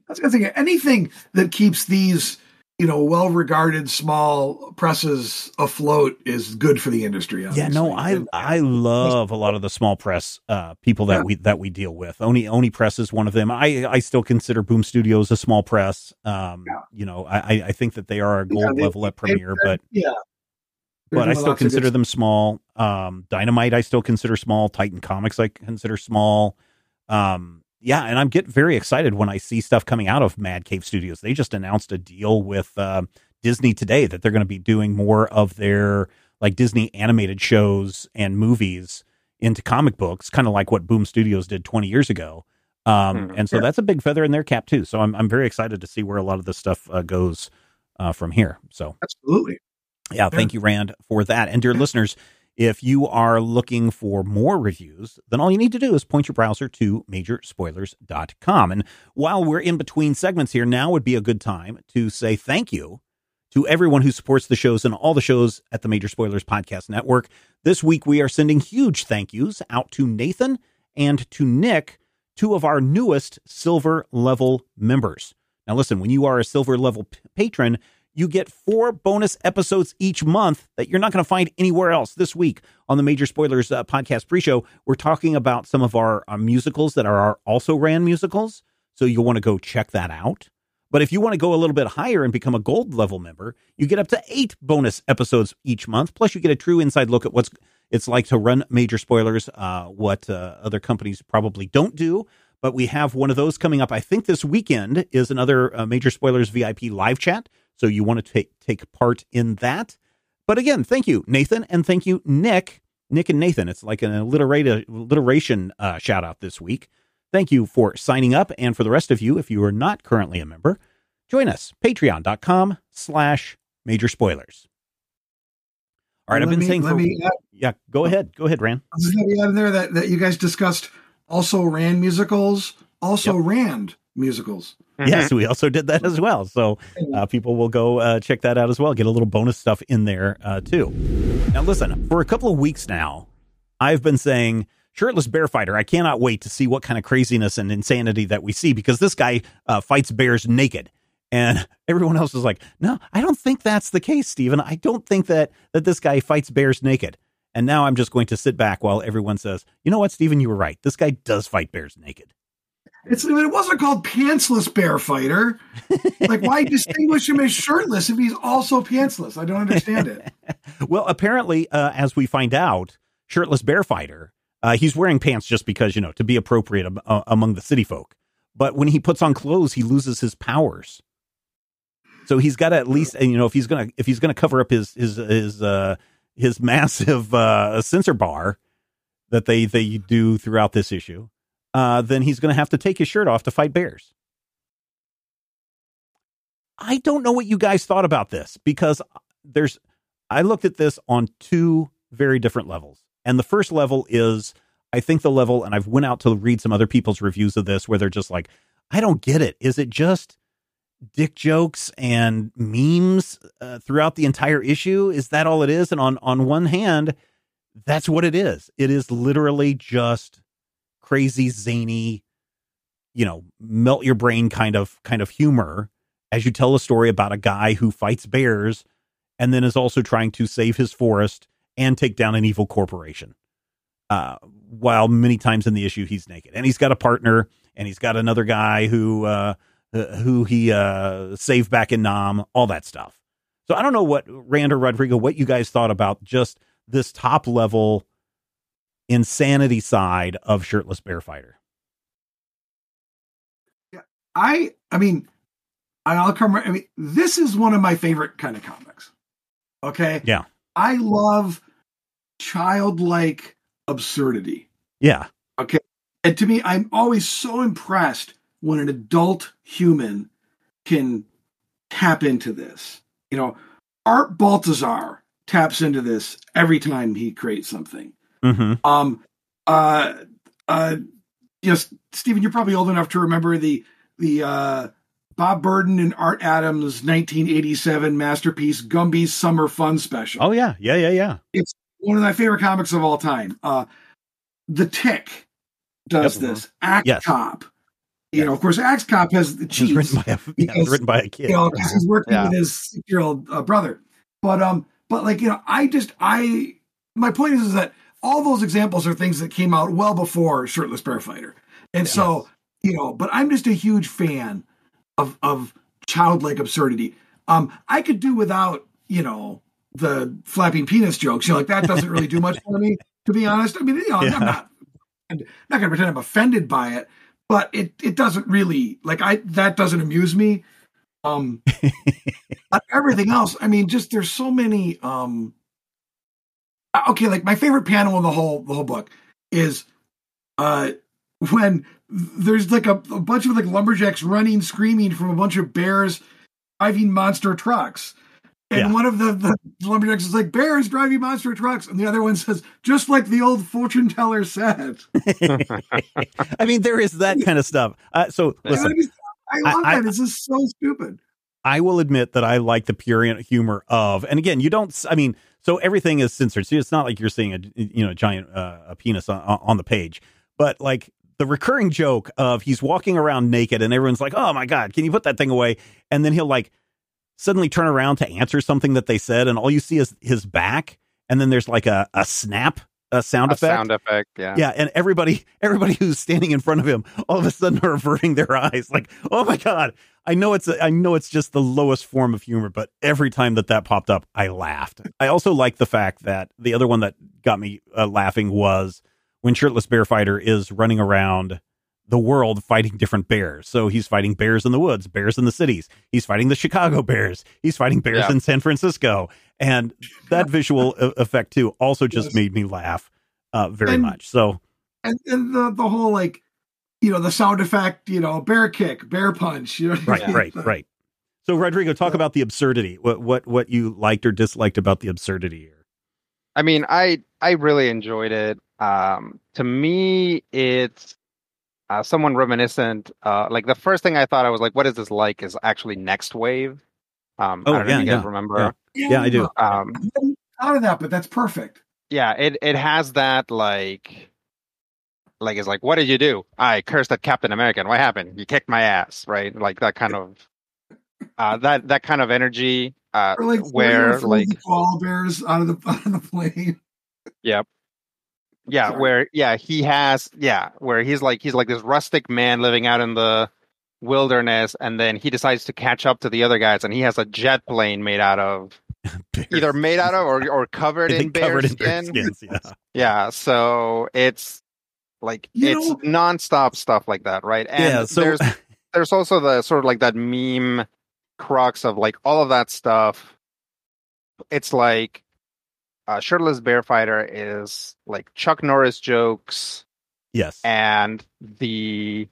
That's the thing. Anything that keeps these, you know, well-regarded small presses afloat is good for the industry. Yeah, no, I obviously. I love a lot of the small press uh, people that Yeah. we that we deal with. Oni Oni Press is one of them. I I still consider Boom Studios a small press. Um, Yeah. you know, I I- think that they are a Yeah, gold they- level at Premiere, but yeah. But I still lots of good consider them small. Um, Dynamite, I still consider small. Titan Comics, I consider small. Um, yeah, and I'm getting very excited when I see stuff coming out of Mad Cave Studios. They just announced a deal with uh, Disney today that they're going to be doing more of their like Disney animated shows and movies into comic books, kind of like what Boom Studios did 20 years ago. Um, Hmm, and so yeah. that's a big feather in their cap too. So I'm I'm very excited to see where a lot of this stuff uh, goes uh, from here. So Absolutely. yeah, thank you, Rand, for that. And dear listeners, if you are looking for more reviews, then all you need to do is point your browser to majorspoilers.com. And while we're in between segments here, now would be a good time to say thank you to everyone who supports the shows and all the shows at the Major Spoilers Podcast Network. This week, we are sending huge thank yous out to Nathan and to Nick, two of our newest silver level members. Now, listen, when you are a silver level p- patron, you get four bonus episodes each month that you're not going to find anywhere else. This week on the Major Spoilers uh, podcast pre show, we're talking about some of our uh, musicals that are our also ran musicals. So you'll want to go check that out. But if you want to go a little bit higher and become a gold level member, you get up to eight bonus episodes each month. Plus, you get a true inside look at what's it's like to run major spoilers, uh, what uh, other companies probably don't do. But we have one of those coming up. I think this weekend is another uh, major spoilers VIP live chat. So you want to take take part in that. But again, thank you, Nathan, and thank you, Nick. Nick and Nathan. It's like an alliterate, alliteration uh, shout out this week. Thank you for signing up. And for the rest of you, if you are not currently a member, join us. Patreon.com slash major spoilers. All right, I've been me- saying let for, me add- yeah, go ahead. Go ahead, Ran. I was going to add there that, that you guys discussed also ran musicals, also rand musicals. Yes, we also did that as well. So uh, people will go uh, check that out as well. Get a little bonus stuff in there uh, too. Now, listen, for a couple of weeks now, I've been saying shirtless bear fighter. I cannot wait to see what kind of craziness and insanity that we see because this guy uh, fights bears naked. And (laughs) everyone else is like, no, I don't think that's the case, Stephen. I don't think that that this guy fights bears naked. And now I'm just going to sit back while everyone says, you know what, Stephen, you were right. This guy does fight bears naked. It's it wasn't called pantsless bear fighter. Like, why (laughs) distinguish him as shirtless if he's also pantsless? I don't understand it. (laughs) Well, apparently, uh, as we find out, shirtless bear fighter, uh, he's wearing pants just because you know to be appropriate uh, among the city folk. But when he puts on clothes, he loses his powers. So he's got to at least, and you know, if he's gonna if he's gonna cover up his his his uh, his massive uh, sensor bar that they they do throughout this issue, uh, then he's gonna have to take his shirt off to fight bears. I don't know what you guys thought about this because there's I looked at this on two very different levels. And the first level is I think the level and I've went out to read some other people's reviews of this where they're just like I don't get it. Is it just dick jokes and memes uh, throughout the entire issue? Is that all it is? And on on one hand, that's what it is. It is literally just crazy zany, you know, melt your brain kind of kind of humor as you tell a story about a guy who fights bears and then is also trying to save his forest and take down an evil corporation. Uh, while many times in the issue he's naked, and he's got a partner, and he's got another guy who uh, uh, who he uh, saved back in Nam, all that stuff. So I don't know what Rand or Rodrigo, what you guys thought about just this top level insanity side of shirtless bear fighter. I I mean, I'll come. I mean, this is one of my favorite kind of comics. Okay. Yeah. I love childlike absurdity. Yeah. Okay. And to me, I'm always so impressed when an adult human can tap into this. You know, Art Baltazar taps into this every time he creates something. Mm-hmm. Um, uh, uh, yes, Stephen, you're probably old enough to remember the the uh, Bob Burden and Art Adams 1987 masterpiece Gumby's Summer Fun Special. Oh yeah, yeah, yeah, yeah. It's one of my favorite comics of all time. Uh, the Tick does Yep. this. Axe Yes. Cop. You Yes. know, of course, Axe Cop has the cheese. written by a, yeah, because, written by a kid. you know, he's working Yeah. with his six year old uh, brother. But um, but like you know, I just I my point is, is that all those examples are things that came out well before Shirtless Bear Fighter, and so you know, but I'm just a huge fan of of childlike absurdity. Um, I could do without you know the flapping penis jokes. You know, like that doesn't really do much for me, (laughs) to be honest. I mean, you know, Yeah. I'm not I'm not going to pretend I'm offended by it, but it it doesn't really like I that doesn't amuse me. Um, (laughs) but everything else, I mean, just there's so many. Um, okay, like my favorite panel in the whole the whole book is uh when there's like a, a bunch of like lumberjacks running, screaming from a bunch of bears driving monster trucks. And Yeah. one of the, the lumberjacks is like, bears driving monster trucks. And the other one says, just like the old fortune teller said. (laughs) (laughs) I mean, there is that kind of stuff. Uh, so And listen, I, just, I love I- that. It's just so stupid. I will admit that I like the pure humor of, and again, you don't. I mean, so everything is censored. So it's not like you're seeing a you know giant uh, a penis on, on the page, but like the recurring joke of he's walking around naked and everyone's like, "Oh my god, can you put that thing away?" And then he'll like suddenly turn around to answer something that they said, and all you see is his back, and then there's like a a snap, a sound A effect. sound effect. Yeah. Yeah, and everybody (laughs) everybody who's standing in front of him all of a sudden are (laughs) averting their eyes like, "Oh my god." I know it's I know it's just the lowest form of humor, but every time that that popped up, I laughed. I also like the fact that the other one that got me uh, laughing was when shirtless bear fighter is running around the world fighting different bears. So he's fighting bears in the woods, bears in the cities. He's fighting the Chicago Bears. He's fighting bears Yeah. in San Francisco. And that (laughs) visual effect too also just Yes. made me laugh uh, very And- much. So And, and the, the whole, like, you know, the sound effect, you know, bear kick, bear punch. You know, right, mean? right, (laughs) right. So Rodrigo, talk about the absurdity. What what what you liked or disliked about the absurdity here? I mean, I I really enjoyed it. Um, to me, it's uh, someone reminiscent. Uh, like the first thing I thought I was like, "What is this like?" Is actually Next Wave. Um, Oh, I don't know yeah, if you guys yeah, remember. Yeah, I do. Um, I of that, but that's perfect. yeah, it it has that like, like it's like, "What did you do?" I cursed at Captain America. and What happened? You kicked my ass, right? Like that kind of, uh, that that kind of energy. Uh, Or like where like the koala bears out of the (laughs) out of the plane. Yep. Yeah, Sorry. where yeah, he has yeah, where he's like he's like this rustic man living out in the wilderness and then he decides to catch up to the other guys and he has a jet plane made out of (laughs) either made out of or or covered (laughs) in bear covered in bear skins. Yeah, (laughs) Yeah, so it's like You it's know- nonstop stuff like that, right? And yeah. So there's there's also the sort of like that meme crux of like all of that stuff. It's like uh, shirtless bear fighter is like Chuck Norris jokes yes, and the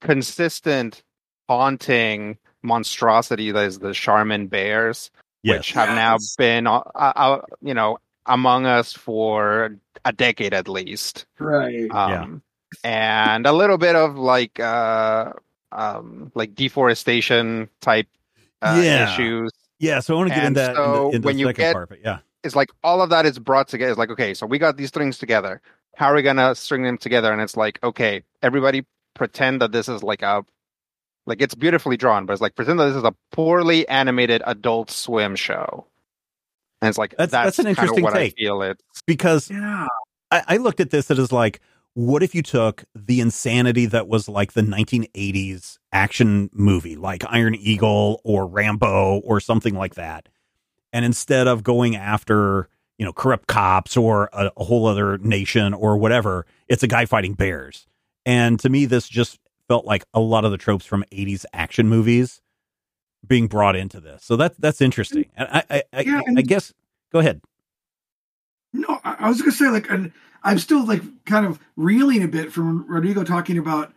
consistent haunting monstrosity that is the Charmin bears, yes, which have now been uh, uh, you know among us for a decade at least Right. um, and a little bit of like uh, um, like deforestation type uh, Yeah. issues. yeah. So I want to get and into that so in the, in the when you second get- part. But yeah, It's like all of that is brought together. It's like okay, so we got these strings together. How are we gonna string them together? And it's like okay, everybody pretend that this is like a like it's beautifully drawn, but it's like pretend that this is a poorly animated Adult Swim show. And it's like That's- that's, that's an interesting what take. I feel it. because Yeah. I, I looked at this It is like, what if you took the insanity that was like the 1980s action movie, like Iron Eagle or Rambo or something like that, and instead of going after you know corrupt cops or a, a whole other nation or whatever, it's a guy fighting bears. And to me, this just felt like a lot of the tropes from 80s action movies being brought into this. So that's that's interesting. And I I, I, Yeah, and- I guess go ahead. No, I was gonna say like, and I'm still like kind of reeling a bit from Rodrigo talking about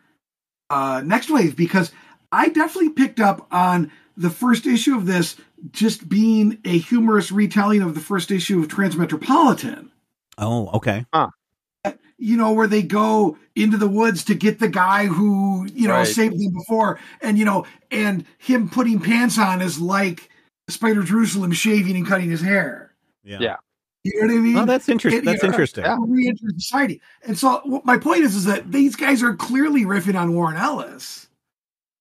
uh, Next Wave because I definitely picked up on the first issue of this just being a humorous retelling of the first issue of Transmetropolitan. Oh, okay. You know, where they go into the woods to get the guy who you know Right. saved them before, and you know, and him putting pants on is like Spider Jerusalem shaving and cutting his hair. Yeah. Yeah. You know what I mean? Oh, that's interesting. It- That's yeah, interesting. yeah. re-enter society. And so what my point is, is that these guys are clearly riffing on Warren Ellis.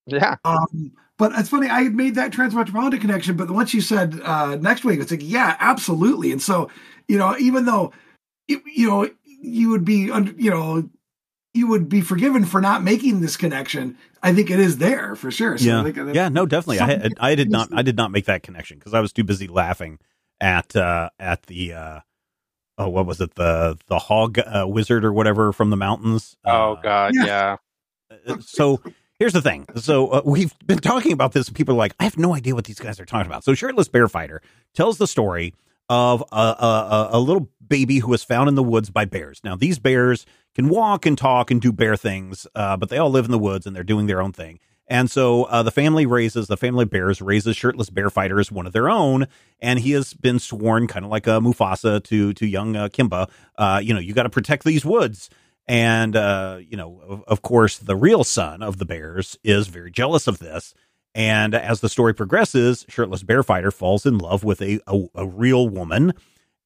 Yeah. Um, but it's funny, I had made that Transmetropolitan connection, but once you said uh, Next Wave, it's like, yeah, absolutely. And so, you know, even though, you, you know, you would be, un- you know, you would be forgiven for not making this connection. I think it is there for sure. So yeah, I think that- yeah, no, definitely. I, something- I did not, I did not make that connection because I was too busy laughing at uh, at the uh, oh, what was it, the the hog uh, wizard or whatever from the mountains. Oh Uh, God. yeah. Yeah. so here's the thing. So uh, we've been talking about this. And people are like, I have no idea what these guys are talking about. So shirtless bear fighter tells the story of a, a, a- little baby who was found in the woods by bears. Now these bears can walk and talk and do bear things, uh, but they all live in the woods and they're doing their own thing. And so uh, the family raises the family of bears raises shirtless bear fighter as one of their own, and he has been sworn kind of like a Mufasa to to young uh, Kimba. Uh, you know, you got to protect these woods. And, uh, you know, of, of course, the real son of the Bears is very jealous of this. And as the story progresses, Shirtless Bear Fighter falls in love with a, a, a real woman,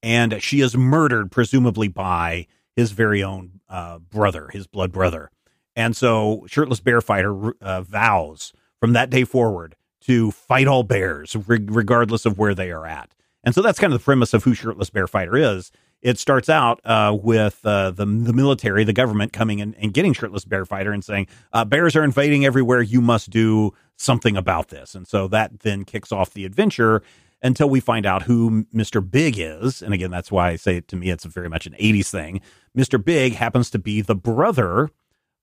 and she is murdered, presumably by his very own uh, brother, his blood brother. And so Shirtless Bear Fighter uh, vows from that day forward to fight all bears, re- regardless of where they are at. And so that's kind of the premise of who Shirtless Bear Fighter is it starts out uh, with uh, the the military, the government coming in and getting shirtless bear fighter and saying uh, bears are invading everywhere. You must do something about this. And so that then kicks off the adventure until we find out who Mr. Big is. And again, that's why I say to me it's very much an '80s thing. Mr. Big happens to be the brother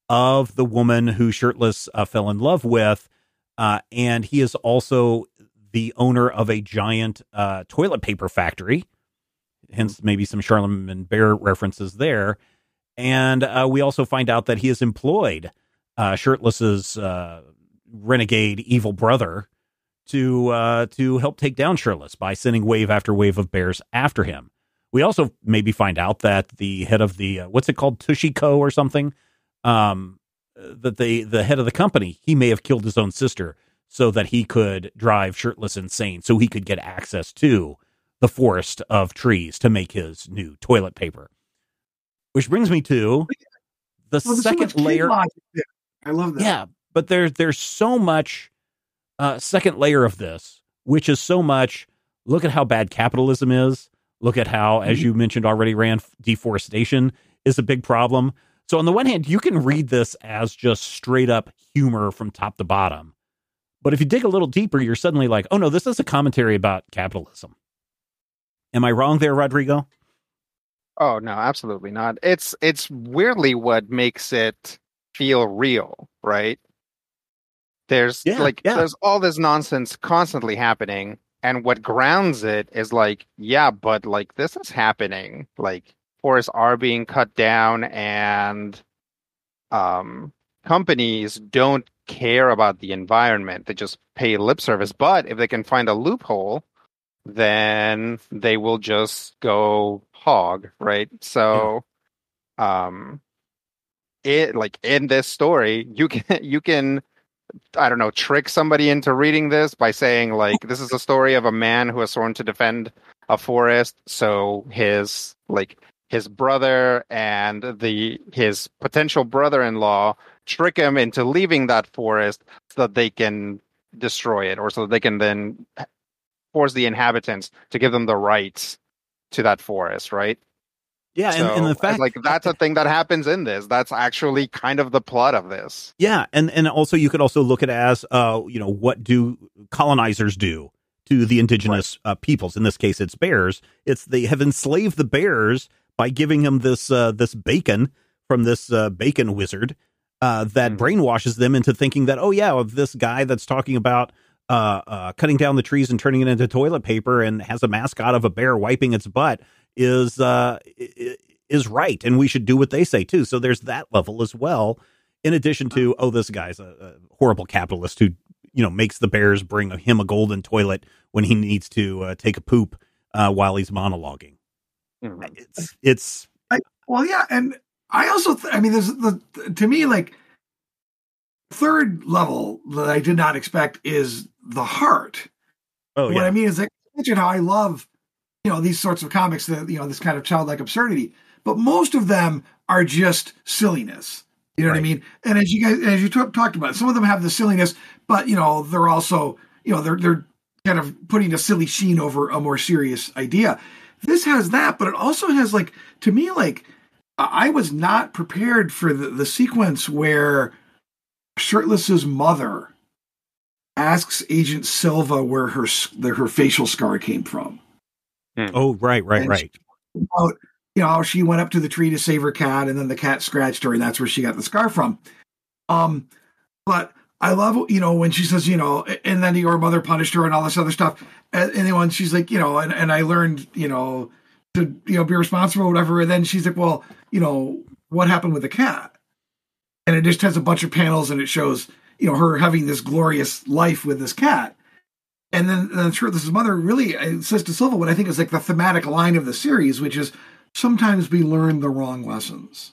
of the woman who shirtless uh, fell in love with, uh, and he is also the owner of a giant uh, toilet paper factory hence maybe some Charlemagne Bear references there. And uh, we also find out that he has employed uh, Shirtless's uh, renegade evil brother to uh, to help take down Shirtless by sending wave after wave of bears after him. We also maybe find out that the head of the uh, what's it called Tushiko or something, um, that the the head of the company he may have killed his own sister so that he could drive Shirtless insane, so he could get access to the forest of trees to make his new toilet paper. Which brings me to the Well, so second layer. I love that. Yeah, but there's there's so much uh, second layer of this, which is so much. Look at how bad capitalism is. Look at how, as Mm-hmm. you mentioned already, Rand, deforestation is a big problem. So on the one hand, you can read this as just straight up humor from top to bottom. But if you dig a little deeper, you're suddenly like, oh no, this is a commentary about capitalism. Am I wrong there, Rodrigo? Oh no, absolutely not. It's it's weirdly what makes it feel real, right? There's Yeah, like yeah. there's all this nonsense constantly happening, and what grounds it is like, yeah, but like this is happening. Like forests are being cut down, and um, companies don't care about the environment; they just pay lip service. But if they can find a loophole, then they will just go hog, right? So, um, it like in this story, you can (laughs) you can I don't know trick somebody into reading this by saying like this is a story of a man who has sworn to defend a forest, so his like his brother and the his potential brother-in-law trick him into leaving that forest so that they can destroy it or so that they can then force the inhabitants to give them the rights to that forest, right? Yeah, and, and the fact like that's a thing that happens in this. That's actually kind of the plot of this. Yeah, and and also you could also look at it as uh you know what do colonizers do to the indigenous uh, peoples? In this case, it's bears. It's they have enslaved the bears by giving them this uh, this bacon from this uh, bacon wizard uh, that Mhm. brainwashes them into thinking that oh yeah, this guy that's talking about uh, uh, cutting down the trees and turning it into toilet paper and has a mascot of a bear wiping its butt is uh, i- i- is right, and we should do what they say too. So there's that level as well in addition to oh this guy's a, a horrible capitalist who you know makes the bears bring him a golden toilet when he needs to uh, take a poop uh, while he's monologuing Mhm. it's it's Well, yeah, and I also, th- I mean, there's the to me like third level that I did not expect is the heart. oh what yeah I mean is, like, imagine how I love, you know, these sorts of comics that you know this kind of childlike absurdity, but most of them are just silliness. You know what I mean? And as you guys, as you t- talked about, some of them have the silliness, but you know, they're also, you know, they're they're kind of putting a silly sheen over a more serious idea. This has that, but it also has like to me, like I I was not prepared for the, the sequence where Shirtless's mother asks Agent Silva where her s- the, her facial scar came from. oh right right And right About you know how she went up to the tree to save her cat, and then the cat scratched her, and that's where she got the scar from. Um, but I love you know when she says you know, and then your mother punished her and all this other stuff, and, and then when she's like you know, and, and I learned you know to you know be responsible or whatever, and then she's like, well, you know, what happened with the cat? And it just has a bunch of panels, and it shows you know her having this glorious life with this cat. And then, then Shirtless's mother really uh, says to Silva what I think is like the thematic line of the series, which is sometimes we learn the wrong lessons.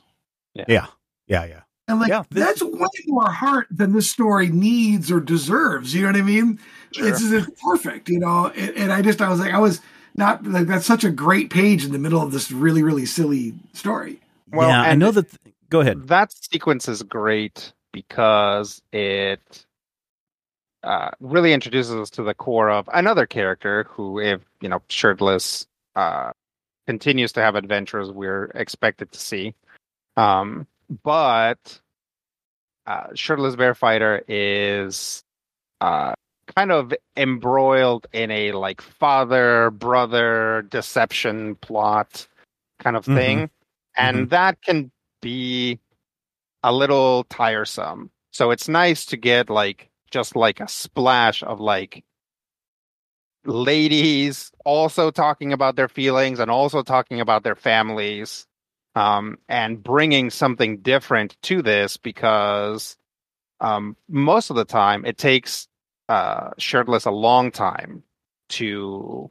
yeah yeah yeah And like Yeah, this- that's way more heart than this story needs or deserves. You know what I mean? Sure. It's just perfect, you know. And, and I just I was like I was not like that's such a great page in the middle of this really really silly story. Well, yeah i know that go ahead That sequence is great because it uh, really introduces us to the core of another character who, if you know, shirtless, uh, continues to have adventures we're expected to see. Um, but uh, shirtless bear fighter is uh, kind of embroiled in a like father brother deception plot kind of Mhm. thing, and that can be a little tiresome. So it's nice to get like just like a splash of like ladies also talking about their feelings and also talking about their families um, and bringing something different to this because um, most of the time it takes uh, shirtless a long time to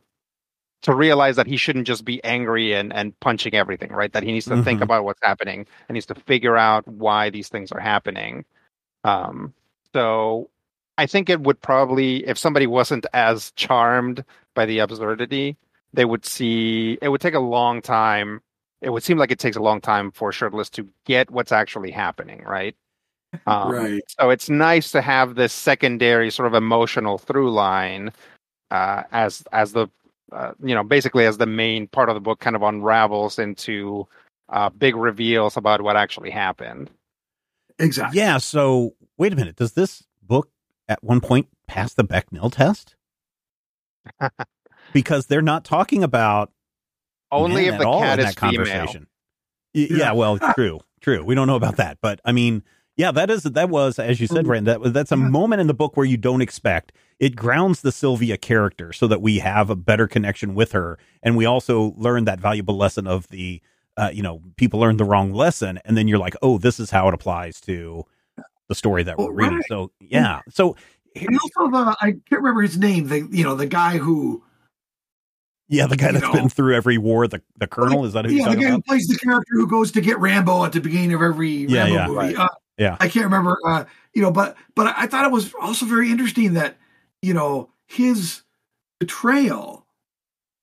to realize that he shouldn't just be angry and, and punching everything right that he needs to think Mhm. about what's happening and needs to figure out why these things are happening um, so I think it would probably, if somebody wasn't as charmed by the absurdity, they would see it would take a long time. It would seem like it takes a long time for Shirtless to get what's actually happening, right? Um, right. So it's nice to have this secondary sort of emotional through line uh, as as the uh, you know basically as the main part of the book kind of unravels into uh, big reveals about what actually happened. Exactly. yeah so wait a minute does this book at one point pass the Bechdel test (laughs) because they're not talking about Only if the all cat in is that female. conversation. Y- Yeah. Yeah. well, (laughs) true, true. We don't know about that, but I mean, yeah, that is that was as you said, Mhm. Rand. That that's a moment in the book where you don't expect. It grounds the Sylvia character so that we have a better connection with her, and we also learn that valuable lesson of the, uh, you know, people learn the wrong lesson, and then you're like, oh, this is how it applies to the story that we're reading. right. So yeah, so And also the I can't remember his name. The you know the guy who yeah, the guy that's know. been through every war, the the colonel, is that who yeah the guy who plays the character who goes to get Rambo at the beginning of every Yeah, Rambo yeah. movie. Right. Uh, Yeah. I can't remember. Uh, you know, but but I thought it was also very interesting that you know his betrayal.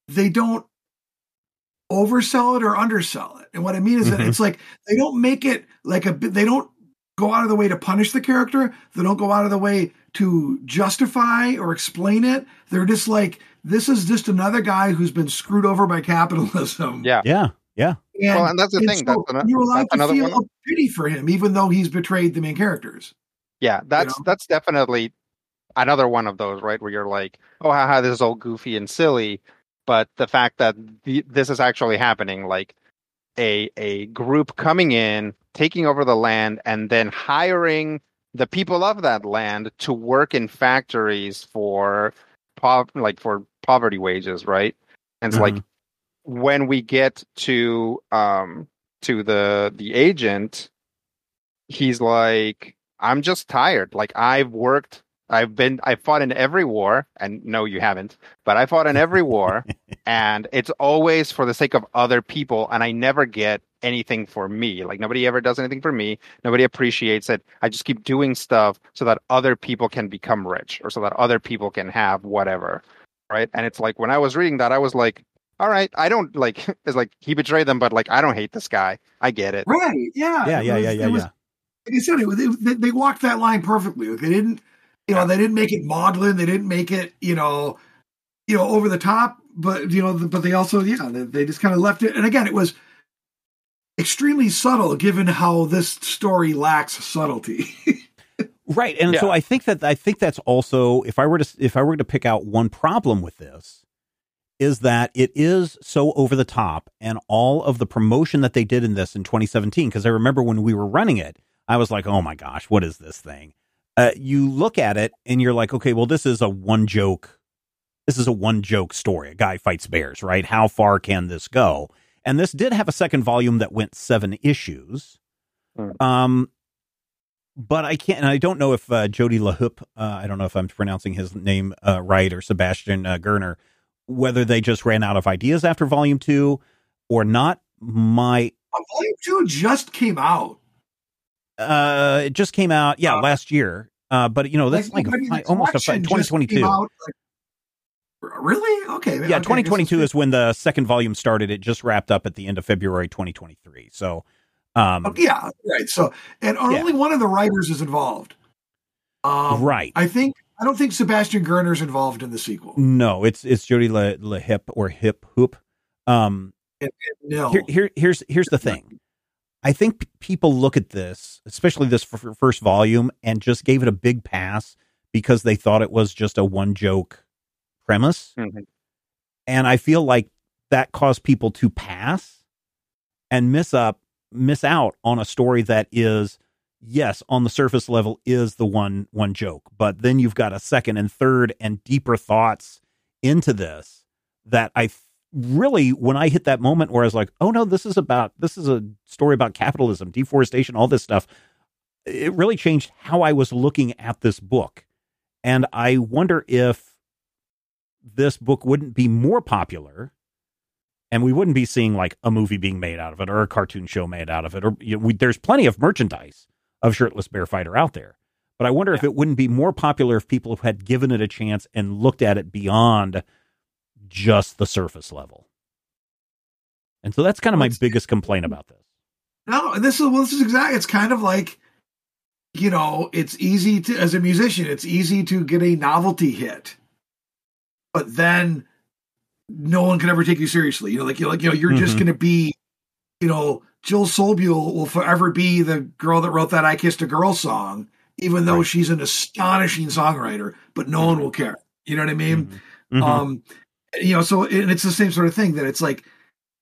They don't oversell it or undersell it, and what I mean is that Mhm. it's like they don't make it like a. They don't go out of the way to punish the character. They don't go out of the way to justify or explain it. They're just like, this is just another guy who's been screwed over by capitalism. Yeah. Yeah, yeah. And, Well, and that's the and thing, so that's ano- you're allowed that's to another feel one. a pity for him, even though he's betrayed the main characters. Yeah, that's know? that's definitely another one of those, right? Where you're like, oh, haha, this is all goofy and silly, but the fact that the, this is actually happening, like a a group coming in, taking over the land, and then hiring the people of that land to work in factories for pov- like for poverty wages, right? And it's like Mhm. when we get to um to the the agent he's like i'm just tired like i've worked i've been i fought in every war and no you haven't but i fought in every war (laughs) and it's always for the sake of other people and i never get anything for me like nobody ever does anything for me nobody appreciates it i just keep doing stuff so that other people can become rich or so that other people can have whatever right and it's like when i was reading that i was like all right i don't like (laughs) it's like he betrayed them but like i don't hate this guy i get it Right. Yeah. Yeah, It yeah, yeah, it yeah, was- yeah. Like I said, it, it, they, they walked that line perfectly. They didn't, you know, they didn't make it maudlin. They didn't make it, you know, you know, over the top. But you know, but they also, yeah, they, they just kind of left it. And again, it was extremely subtle, given how this story lacks subtlety. (laughs) Right. And so I think that I think that's also if I were to if I were to pick out one problem with this is that it is so over the top and all of the promotion that they did in this in 2017 because I remember when we were running it I was like oh my gosh what is this thing uh, you look at it and you're like okay well this is a one joke this is a one joke story a guy fights bears right how far can this go and this did have a second volume that went seven issues Hmm. um but I can't, and I don't know if uh, Jody LeHeup, uh, I don't know if I'm pronouncing his name uh, right, or Sebastian uh, Girner, whether they just ran out of ideas after volume two or not. My, Volume two just came out. Uh, it just came out, yeah, Uh, last year. Uh, but you know, that's like, mean, a, almost a 2022. came out, like- really? Okay. yeah, okay, 2022 is when the second volume started. It just wrapped up at the end of February 2023. So, um, Oh, yeah, right. So, and Yeah. only one of the writers is involved. Um, right. I think I don't think Sebastian Girner's involved in the sequel. no, it's it's Jody La, LaHip or Hip Hoop. Um, No. here, here here's here's the thing. I think p- people look at this, especially this f- first volume, and just gave it a big pass because they thought it was just a one joke premise. Mhm. And I feel like that caused people to pass and miss up, miss out on a story that is, yes, on the surface level is the one one joke, but then you've got a second and third and deeper thoughts into this that I really when I hit that moment where I was like, oh no, this is about this is a story about capitalism, deforestation, all this stuff. It really changed how I was looking at this book. And I wonder if this book wouldn't be more popular and we wouldn't be seeing like a movie being made out of it or a cartoon show made out of it or you know, we, there's plenty of merchandise of shirtless bear fighter out there but i wonder if it wouldn't be more popular if people had given it a chance and looked at it beyond just the surface level and so that's kind of my Let's- biggest complaint about this No, and this is well, this is exactly. It's kind of like, you know, it's easy to as a musician, it's easy to get a novelty hit, but then no one can ever take you seriously. You know, like you're like you know, you're just Mhm. going to be, you know, Jill Sobule will forever be the girl that wrote that "I Kissed a Girl" song, even though Right. she's an astonishing songwriter. But no one will care. You know what I mean? Mhm. Um, you know, so and it's the same sort of thing that it's like,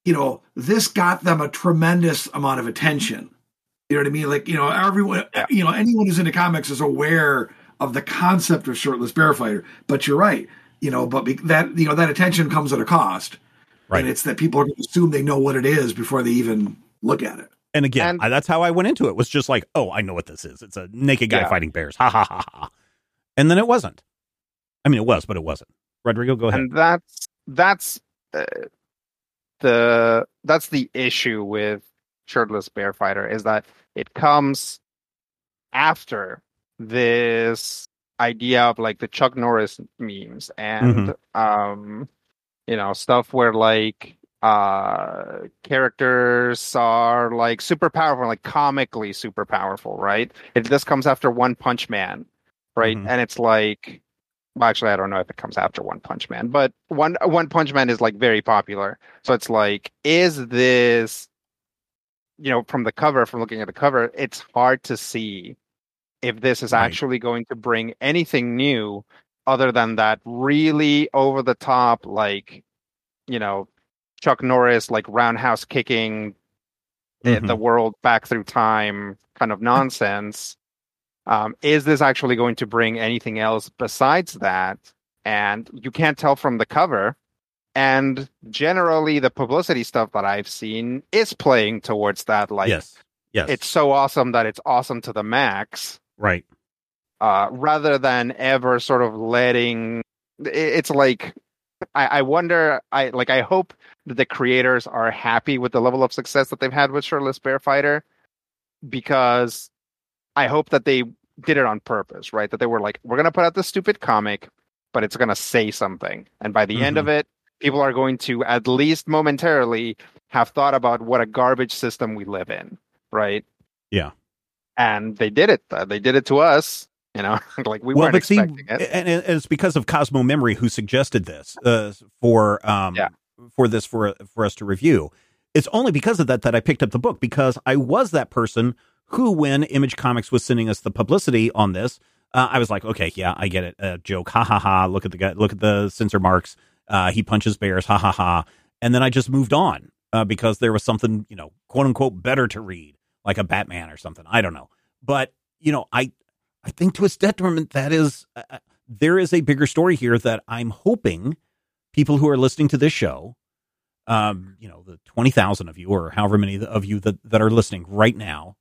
you know, this got them a tremendous amount of attention. You know what I mean? Like, you know, everyone, you know, anyone who's into comics is aware of the concept of shirtless bear fighter. But you're right, you know, but be, that you know that attention comes at a cost, Right. And it's that people are going to assume they know what it is before they even look at it. and again And- I, that's how i went into it was just like oh i know what this is it's a naked guy Yeah. fighting bears ha ha ha ha and then it wasn't i mean it was but it wasn't rodrigo go ahead. And that's that's uh, the that's the issue with shirtless bear fighter is that it comes after this idea of like the chuck norris memes and um you know stuff where like uh characters are like super powerful like comically super powerful right? It this comes after one punch man right? Mhm. and it's like well, actually i don't know if it comes after one punch man but one one punch man is like very popular so it's like is this you know from the cover from looking at the cover it's hard to see if this is Right. actually going to bring anything new other than that really over the top like you know Chuck Norris like roundhouse kicking the- Mhm. the world back through time kind of nonsense. Um, is this actually going to bring anything else besides that? And you can't tell from the cover. And generally, the publicity stuff that I've seen is playing towards that. Like, yes. Yes. it's so awesome that it's awesome to the max right. uh, rather than ever sort of letting it's like I, I wonder I like I hope that the creators are happy with the level of success that they've had with Shirtless Bear Fighter because I hope that they did it on purpose, right? That they were like, we're gonna put out this stupid comic, but it's gonna say something. And by the end of it, people are going to at least momentarily have thought about what a garbage system we live in, right? Yeah. And they did it. Uh, They did it to us. You know, (laughs) like we well, weren't but see, expecting it. and and it's because of Cosmo Memory who suggested this uh, for um Yeah. for this for for us to review. It's only because of that that I picked up the book because I was that person who, when Image Comics was sending us the publicity on this, uh, I was like, okay, yeah, I get it, uh, joke, ha ha ha. Look at the guy, look at the censor marks. Uh, he punches bears, ha ha ha. And then I just moved on uh, because there was something, you know, quote unquote, better to read, like a Batman or something. I don't know, but you know, I I think to its detriment that is uh, uh, there is a bigger story here that I'm hoping people who are listening to this show, um, you know, the twenty thousand of you or however many of you that that are listening right now.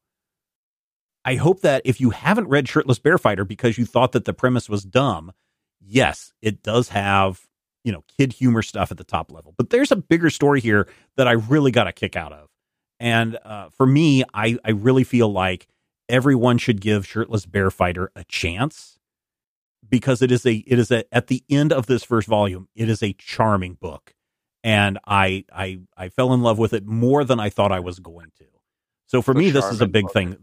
I hope that if you haven't read Shirtless Bear Fighter because you thought that the premise was dumb, yes, it does have you know kid humor stuff at the top level, but there's a bigger story here that I really got a kick out of, and uh, for me, I I really feel like everyone should give Shirtless Bear Fighter a chance because it is a it is a at the end of this first volume, it is a charming book, and I I I fell in love with it more than I thought I was going to. So for me, this is a big book. thing.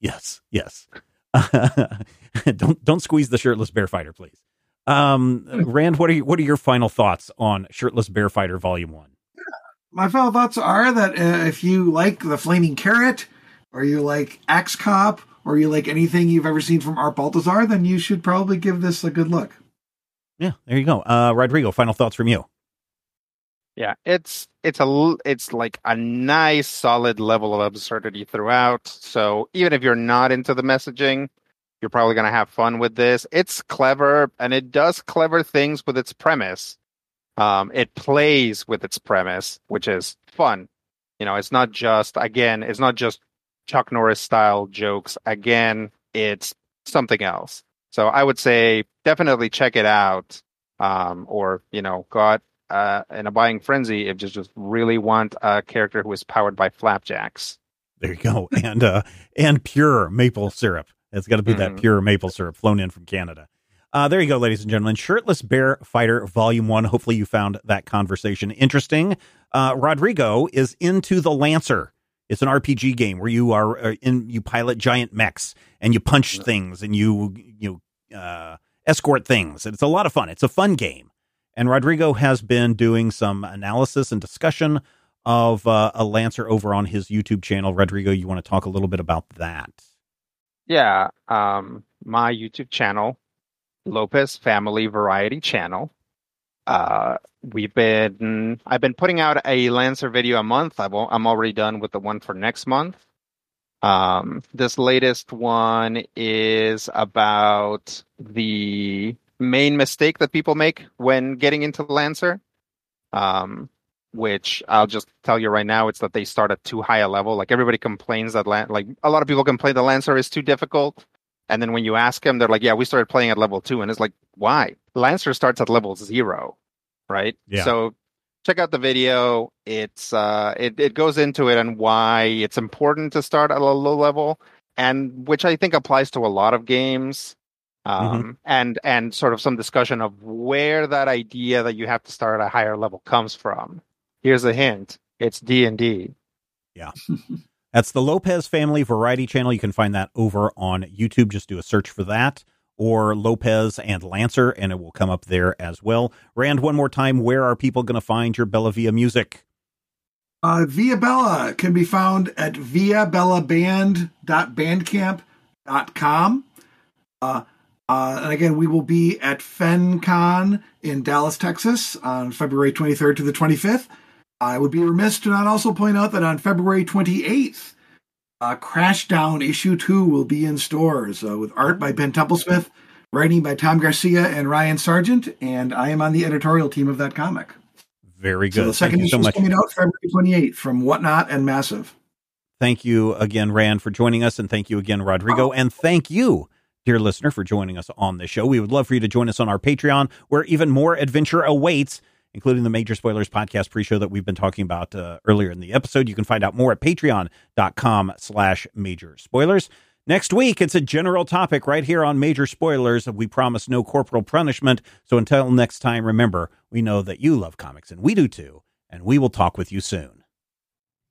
Yes, yes. (laughs) don't don't squeeze the Shirtless Bear Fighter, please. Um, (laughs) Rand, what are you, what are your final thoughts on Shirtless Bear Fighter Volume One? My final thoughts are that uh, if you like the Flaming Carrot, or you like Axe Cop, or you like anything you've ever seen from Art Baltazar, then you should probably give this a good look. Yeah, there you go. Uh, Rodrigo, final thoughts from you. Yeah, it's it's a it's like a nice solid level of absurdity throughout. So even if you're not into the messaging, you're probably going to have fun with this. It's clever and it does clever things with its premise. Um, it plays with its premise, which is fun. You know, it's not just again, it's not just Chuck Norris style jokes. Again, it's something else. So I would say definitely check it out. Um, or you know, go out uh, in a buying frenzy if you just really want a character who is powered by flapjacks. There you go. (laughs) And uh and pure maple syrup. It's got to be that Mhm. pure maple syrup flown in from Canada. Uh, there you go, ladies and gentlemen. Shirtless Bear Fighter Volume One. Hopefully, you found that conversation interesting. Uh, Rodrigo is into the Lancer. It's an RPG game where you are uh, in you pilot giant mechs and you punch things and you you uh, escort things. And it's a lot of fun. It's a fun game. And Rodrigo has been doing some analysis and discussion of uh, a Lancer over on his YouTube channel. Rodrigo, you want to talk a little bit about that? Yeah, um, my YouTube channel, Lopez Family Variety Channel. Uh, we've been I've been putting out a Lancer video a month. I've, al- I'm already done with the one for next month. Um, this latest one is about the main mistake that people make when getting into Lancer. Um, which I'll just tell you right now, it's that they start at too high a level. Like everybody complains that Lan- like a lot of people complain the Lancer is too difficult. And then when you ask them, they're like, "Yeah, we started playing at level two. and it's like, "Why?" Lancer starts at level zero, right? Yeah. So check out the video. It's uh, it it goes into it and why it's important to start at a low level, and which I think applies to a lot of games. Um, and and sort of some discussion of where that idea that you have to start at a higher level comes from Here's a hint: it's D and D. Yeah. (laughs) That's the Lopez Family Variety Channel. You can find that over on YouTube. Just do a search for that or Lopez and Lancer, and it will come up there as well. Rand, one more time, where are people going to find your Bella Via music? Uh, Via Bella can be found at viabellaband.bandcamp.com. Uh, uh, and again, we will be at FenCon in Dallas, Texas on February 23rd to the 25th. I would be remiss to not also point out that on February 28th, uh, Crashdown issue 2 will be in stores uh, with art by Ben Templesmith, writing by Tom Garcia and Ryan Sargent, and I am on the editorial team of that comic. Very good. So the second issue so is coming out February 28th from Whatnot and Massive. Thank you again, Rand, for joining us. And thank you again, Rodrigo. And thank you, dear listener, for joining us on this show. We would love for you to join us on our Patreon, where even more adventure awaits, including the Major Spoilers podcast pre-show that we've been talking about uh, earlier in the episode. You can find out more at patreon.com slash major spoilers. Next week, it's a general topic right here on Major Spoilers. We promise no corporal punishment. So until next time, remember, we know that you love comics, and we do too. And we will talk with you soon.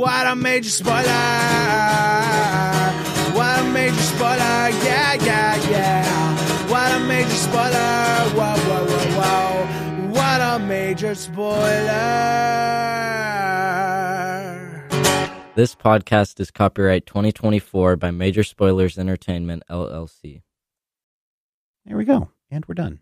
What a major spoiler! What a major spoiler! Yeah, yeah, yeah. What a major spoiler! Whoa, whoa, whoa, whoa! What a major spoiler! This podcast is copyright 2024 by Major Spoilers Entertainment, LLC. There we go. And we're done.